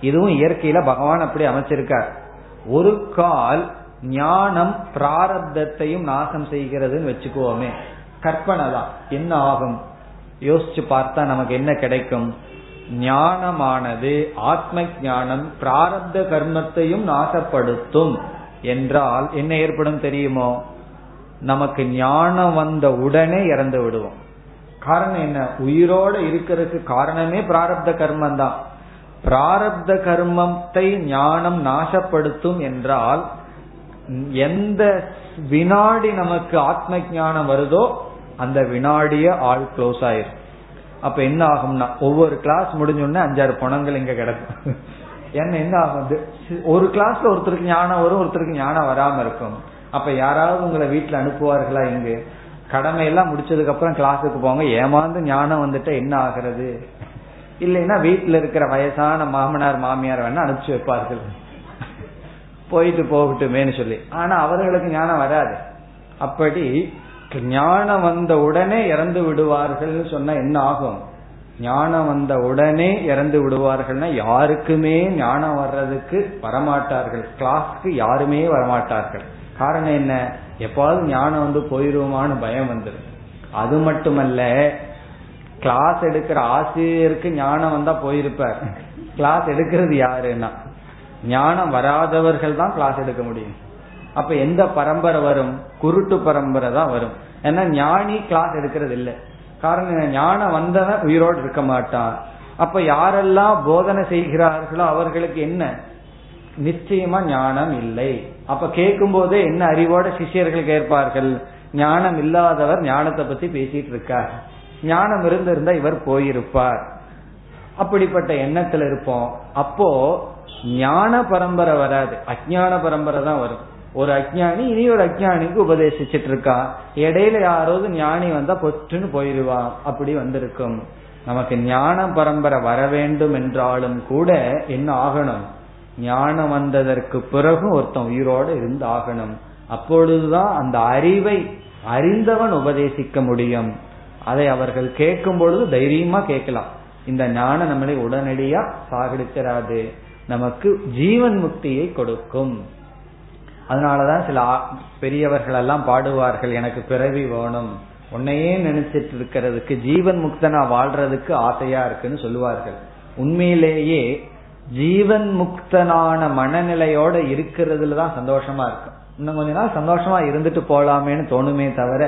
இதுவும் இயற்கையில பகவான் அப்படி அமைச்சிருக்கார். ஒரு கால் ஞானம் பிராரப்தத்தையும் நாசம் செய்கிறதுன்னு வச்சுக்குவோமே கற்பனை தான் என்ன ஆகும்? யோசிச்சு பார்த்தா நமக்கு என்ன கிடைக்கும்? ஞானமானது ஆத்ம ஞானம் பிராரப்த கர்மத்தையும் நாசப்படுத்தும். என்றால் என்ன ஏற்படும் தெரியுமோ? நமக்கு ஞானம் வந்த உடனே இறந்து விடுவோம். காரணம் என்ன? உயிரோட இருக்கிறதுக்கு காரணமே பிராரப்த கர்மம் தான் பிராரப்த கர்மத்தை ஞானம் நாசப்படுத்தும் என்றால் எந்த வினாடி நமக்கு ஆத்ம ஞானம் வருதோ அந்த வினாடிய ஆள் க்ளோஸ் ஆயிரும். அப்ப என்ன ஆகும்னா ஒவ்வொரு கிளாஸ் முடிஞ்சோடனே அஞ்சாறு பணங்கள் இங்க கிடக்கும். ஏன்னா என்ன ஆகும்? ஒரு கிளாஸ்ல ஒருத்தருக்கு ஞானம் வரும் ஒருத்தருக்கு ஞானம் வராம இருக்கும். அப்ப யாராவது உங்களை வீட்டுல அனுப்புவார்களா இங்கு? கடமை எல்லாம் முடிச்சதுக்கு அப்புறம் கிளாஸுக்கு போங்க ஏமாந்து ஞானம் வந்துட்டா என்ன ஆகிறது? இல்லைன்னா வீட்டுல இருக்கிற வயசான மாமனார் மாமியார் வேணா அனுப்பிச்சு வைப்பார்கள். போயிட்டு போகட்டுமேனு சொல்லி. ஆனா அவர்களுக்கு ஞானம் வராது. அப்படி ஞானம் வந்த உடனே இறந்து விடுவார்கள் சொன்னா என்ன ஆகும்? ஞானம் வந்த உடனே இறந்து விடுவார்கள்னா யாருக்குமே ஞானம் வர்றதுக்கு வரமாட்டார்கள். கிளாஸ்க்கு யாருமே வரமாட்டார்கள். காரணம் என்ன? எப்பாவது ஞானம் வந்து போயிருவோமான்னு பயம் வந்துடும் அது மட்டுமல்ல கிளாஸ் எடுக்கிற ஆசிரியருக்கு ஞானம் வந்தா போயிருப்பார். கிளாஸ் எடுக்கிறது யாருன்னா? ஞானம் வராதவர்கள் தான் கிளாஸ் எடுக்க முடியும். அப்ப எந்த பரம்பரை வரும்? குருட்டு பரம்பரை தான் வரும். ஏன்னா ஞானி கிளாஸ் எடுக்கிறது இல்லை. காரணம் ஞானம் வந்தவன் உயிரோடு இருக்க மாட்டான். அப்ப யாரெல்லாம் போதனை செய்கிறார்களோ அவர்களுக்கு என்ன? நிச்சயமா ஞானம் இல்லை. அப்ப கேட்கும் போதே என்ன அறிவோட சிஷியர்கள் கேட்பார்கள்? ஞானம் இல்லாதவர் ஞானத்தை பத்தி பேசிட்டு இருக்கார். ஞானம் இருந்திருந்தா இவர் போயிருப்பார். அப்படிப்பட்ட எண்ணத்துல இருப்போம். அப்போ ஞான பரம்பரை வராது. அஜான பரம்பரை தான் வரும் ஒரு அஜானி இனி ஒரு அஜானிக்கு உபதேசிச்சுட்டு இருக்கா. இடையில யாராவது ஞானி வந்தா பொற்றுன்னு போயிருவா. அப்படி வந்திருக்கும். நமக்கு ஞான பரம்பரை வர வேண்டும் என்றாலும் கூட என்ன ஆகணும்? ஞானம் வந்ததற்கு பிறகும் ஒருத்தன் உயிரோடு இருந்து ஆகணும். அப்பொழுதுதான் அந்த அறிவை அறிந்தவன் உபதேசிக்க முடியும். அதை அவர்கள் கேட்கும் பொழுது தைரியமா கேட்கலாம். இந்த ஞானம் நம்மளை உடனடியா சாகடிச்சிடாது நமக்கு ஜீவன் முக்தியை கொடுக்கும். அதனாலதான் சில பெரியவர்கள் எல்லாம் பாடுவார்கள் எனக்கு பிறவி வேணும். உன்னையே நினைச்சிட்டு இருக்கிறதுக்கு ஜீவன் முக்தனா வாழ்றதுக்கு ஆசையா இருக்குன்னு சொல்லுவார்கள். உண்மையிலேயே ஜீவன் முக்தனான மனநிலையோட இருக்கிறதுல தான் சந்தோஷமா இருக்கும் இன்னும் கொஞ்ச நாள் சந்தோஷமா இருந்துட்டு போலாமேன்னு தோணுமே தவிர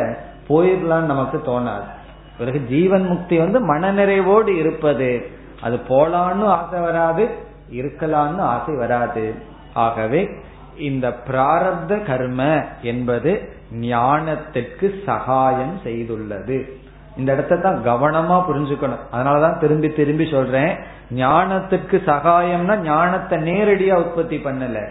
போயிடலான்னு நமக்கு தோணாது. பிறகு ஜீவன் முக்தி வந்து மனநிறைவோடு இருப்பது. அது போலான்னு ஆசை வராது இருக்கலாம்னு ஆசை வராது. ஆகவே இந்த பிராரப்த கர்ம என்பது ஞானத்திற்கு சகாயம் செய்துள்ளது. இந்த இடத்த தான் கவனமா புரிஞ்சுக்கணும். அதனாலதான் திரும்பி திரும்பி சொல்றேன். ஞானத்துக்கு சகாயம்னா ஞானத்தை நேரடியா உற்பத்தி பண்ணல.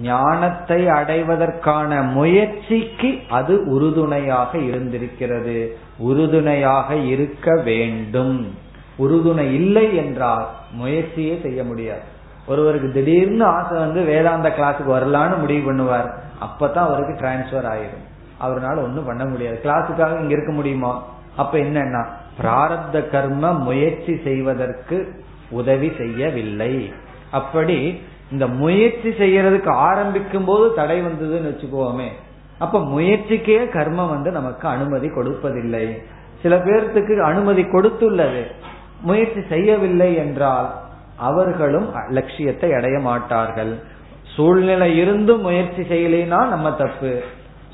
ஞானத்தை அடைவதற்கான முயற்சிக்கு அது உறுதுணையாக இருந்திருக்கிறது. உறுதுணையாக இருக்க வேண்டும். உறுதுணை இல்லை என்றால் முயற்சியே செய்ய முடியாது. ஒருவருக்கு திடீர்னு ஆசை வந்து வேதாந்த கிளாஸுக்கு வரலான்னு முடிவு பண்ணுவார். அப்பதான் அவருக்கு டிரான்ஸ்பர் ஆயிடும் அவரால் ஒன்றும் பண்ண முடியாது. கிளாஸுக்காக இங்க இருக்க முடியுமா? அப்ப என்னன்னா பிராரப்த கர்ம முயற்சி செய்வதற்கு உதவி செய்யவில்லை. அப்படி இந்த முயற்சி செய்யறதுக்கு ஆரம்பிக்கும் போது தடை வந்ததுன்னு வச்சுக்கோமே. அப்ப முயற்சிக்கே கர்மம் வந்து நமக்கு அனுமதி கொடுப்பதில்லை. சில பேர்த்துக்கு அனுமதி கொடுத்துள்ளது. முயற்சி செய்யவில்லை என்றால் அவர்களும் லட்சியத்தை அடைய மாட்டார்கள். சூழ்நிலை இருந்தும் முயற்சி செய்யலைனா நம்ம தப்பு.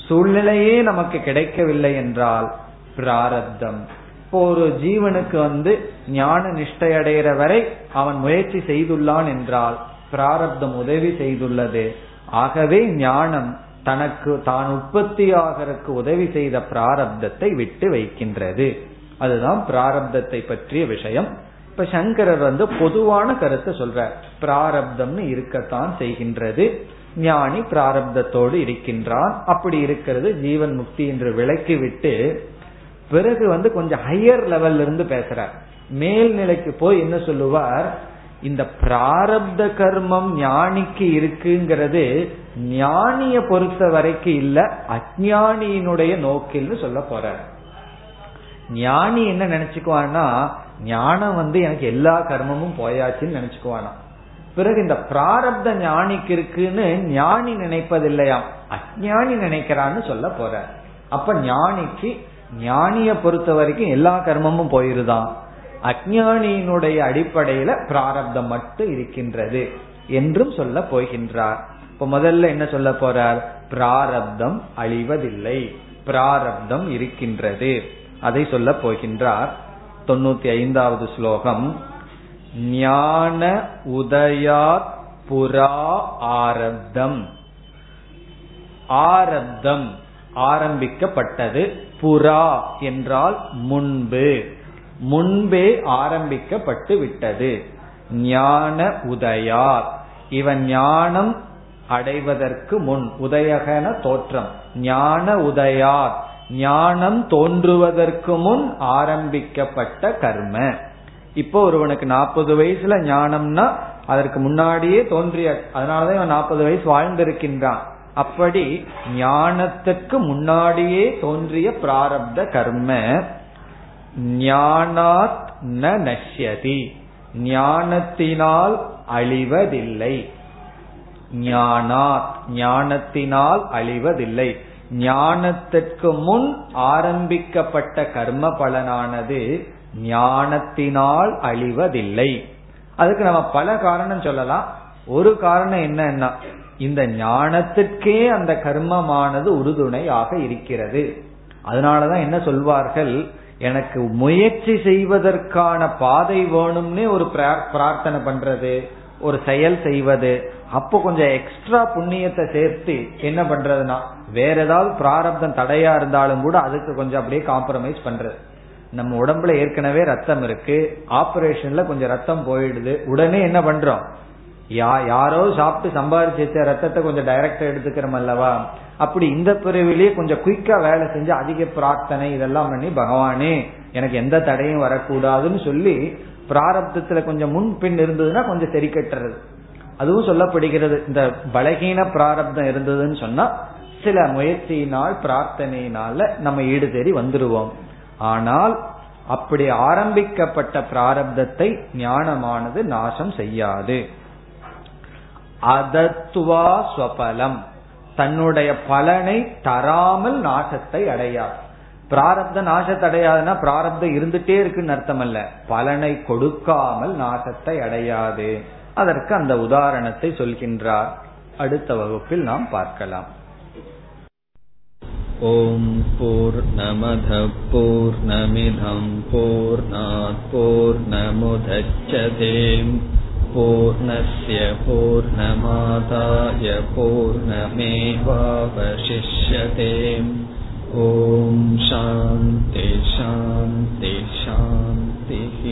சூழ்நிலையே நமக்கு கிடைக்கவில்லை என்றால் பிராரப்தம். இப்போ ஒரு ஜீவனுக்கு வந்து ஞான நிஷ்டை அடைகிற வரை அவன் முயற்சி செய்துள்ளான் என்றால் பிராரப்தம் உதவி செய்துள்ளது. ஆகவே ஞானம் தனக்கு தான் உற்பத்தி ஆகிறதுக்கு உதவி செய்த பிராரப்தத்தை விட்டு வைக்கின்றது. அதுதான் பிராரப்தத்தை பற்றிய விஷயம். இப்ப சங்கரர் வந்து பொதுவான கருத்தை சொல்றார். பிராரப்தம்னு இருக்கத்தான் செய்கின்றது. ஞானி பிராரப்தத்தோடு இருக்கின்றான். அப்படி இருக்கிறது ஜீவன் முக்தி என்று விளக்கி விட்டு பிறகு வந்து கொஞ்சம் ஹையர் லெவல்ல இருந்து பேசுறார். மேல்நிலைக்கு போய் என்ன சொல்லுவார்? இந்த பிராரப்த கர்மம் ஞானிக்கு இருக்குங்கிறது ஞானிய பொறுத்த வரைக்கும் இல்ல அஜானியினுடைய நோக்கில்னு சொல்ல போறார். ஞானி என்ன நினைச்சுக்குவான்னா ஞானம் வந்து எனக்கு எல்லா கர்மமும் போயாச்சுன்னு நினைச்சுக்குவானா. பிறகு இந்த பிராரப்த ஞானிக்கு இருக்குன்னு ஞானி நினைப்பதில்லையாம். அஜானி நினைக்கிறான்னு சொல்ல போற. அப்ப ஞானிக்கு ஞானிய பொறுத்த வரைக்கும் எல்லா கர்மமும் போயிருதான். அஜானியினுடைய அடிப்படையில பிராரப்தம் மட்டும் இருக்கின்றது என்றும் சொல்ல போகின்றார். இப்ப முதல்ல என்ன சொல்ல போறார்? பிராரப்தம் அழிவதில்லை. பிராரப்தம் இருக்கின்றது. அதை சொல்ல போகின்றார். தொண்ணூத்தி ஐந்தாவது ஸ்லோகம். ஞான உதயாத் புரா ஆரப்தம். ஆரப்தம் ஆரம்பிக்கப்பட்டது புறா என்றால் முன்பு. முன்பே ஆரம்பிக்கப்பட்டு விட்டது. ஞான உதயார் இவன் ஞானம் அடைவதற்கு முன் உதயகன தோற்றம். ஞான உதயார் ஞானம் தோன்றுவதற்கு முன் ஆரம்பிக்கப்பட்ட கர்ம. இப்போ ஒருவனுக்கு நாற்பது வயசுல ஞானம்னா அதற்கு முன்னாடியே தோன்றிய அதனாலதான் இவன் நாற்பது வயசு வாழ்ந்திருக்கின்றான். அப்படி ஞானத்துக்கு முன்னாடியே தோன்றிய பிராரப்த கர்ம ஞானாத் ந நஷ்யதி. ஞானத்தினால் அழிவதில்லை. ஞானாத் ஞானத்தினால் அழிவதில்லை. ஞானத்திற்கு முன் ஆரம்பிக்கப்பட்ட கர்ம பலனானது ஞானத்தினால் அழிவதில்லை. அதுக்கு நம்ம பல காரணம் சொல்லலாம். ஒரு காரணம் என்னன்னா இந்த ஞானத்திற்கே அந்த கர்மமானது உறுதுணையாக இருக்கிறது. அதனாலதான் என்ன சொல்வார்கள்? எனக்கு முயற்சி செய்வதற்கான பாதை வேணும்னே ஒரு பிரார்த்தனை பண்றது ஒரு செயல் செய்வது அப்போ கொஞ்சம் எக்ஸ்ட்ரா புண்ணியத்தை சேர்த்து என்ன பண்றதுன்னா வேற ஏதாவது பிராரப்தம் தடையா இருந்தாலும் கூட அதுக்கு கொஞ்சம் அப்படியே காம்ப்ரமைஸ் பண்றது. நம்ம உடம்புல ஏற்கனவே ரத்தம் இருக்கு ஆபரேஷன்ல கொஞ்சம் ரத்தம் போயிடுது. உடனே என்ன பண்றோம்? யா யாரோ சாப்பிட்டு சம்பாதிச்சு வச்ச ரத்தத்தை கொஞ்சம் டைரக்டா எடுத்துக்கிறோம் அல்லவா? அப்படி இந்த பிரிவிலேயே கொஞ்சம் குயிக்கா வேலை செஞ்சு அதிக பிரார்த்தனை இதெல்லாம் பண்ணி பகவானே எனக்கு எந்த தடையும் வரக்கூடாதுன்னு சொல்லி பிராரப்தத்துல கொஞ்சம் முன் பின் இருந்ததுன்னா கொஞ்சம் சரி கட்டுறது. அதுவும் சொல்லப்படுகிறது. இந்த பலகீன பிராரப்தம் இருந்ததுன்னு சொன்னா சில முயற்சியினால் பிரார்த்தனையினால நம்ம ஈடு தேடி வந்துடுவோம் ஆனால் அப்படி ஆரம்பிக்கப்பட்ட பிராரப்தத்தை ஞானமானது நாசம் செய்யாது. அதத்துவா ஸ்வபலம். தன்னுடைய பலனை தராமல் நாசத்தை அடையாது. பிராரப்த நாசத்தை அடையாதுன்னா பிராரப்தம் இருந்துட்டே இருக்குன்னு அர்த்தம் அல்ல பலனை கொடுக்காமல் நாசத்தை அடையாது. அதற்கு அந்த உதாரணத்தை சொல்கின்றார் அடுத்த வகுப்பில் நாம் பார்க்கலாம் ஓம் போர் நமத போர் நமிதம் போர் போர் நமுதச்சதேம் पूर्णस्य पूर्णमादाय पूर्णमेवावशिष्यते ॐ शान्ति शान्ति शान्तिः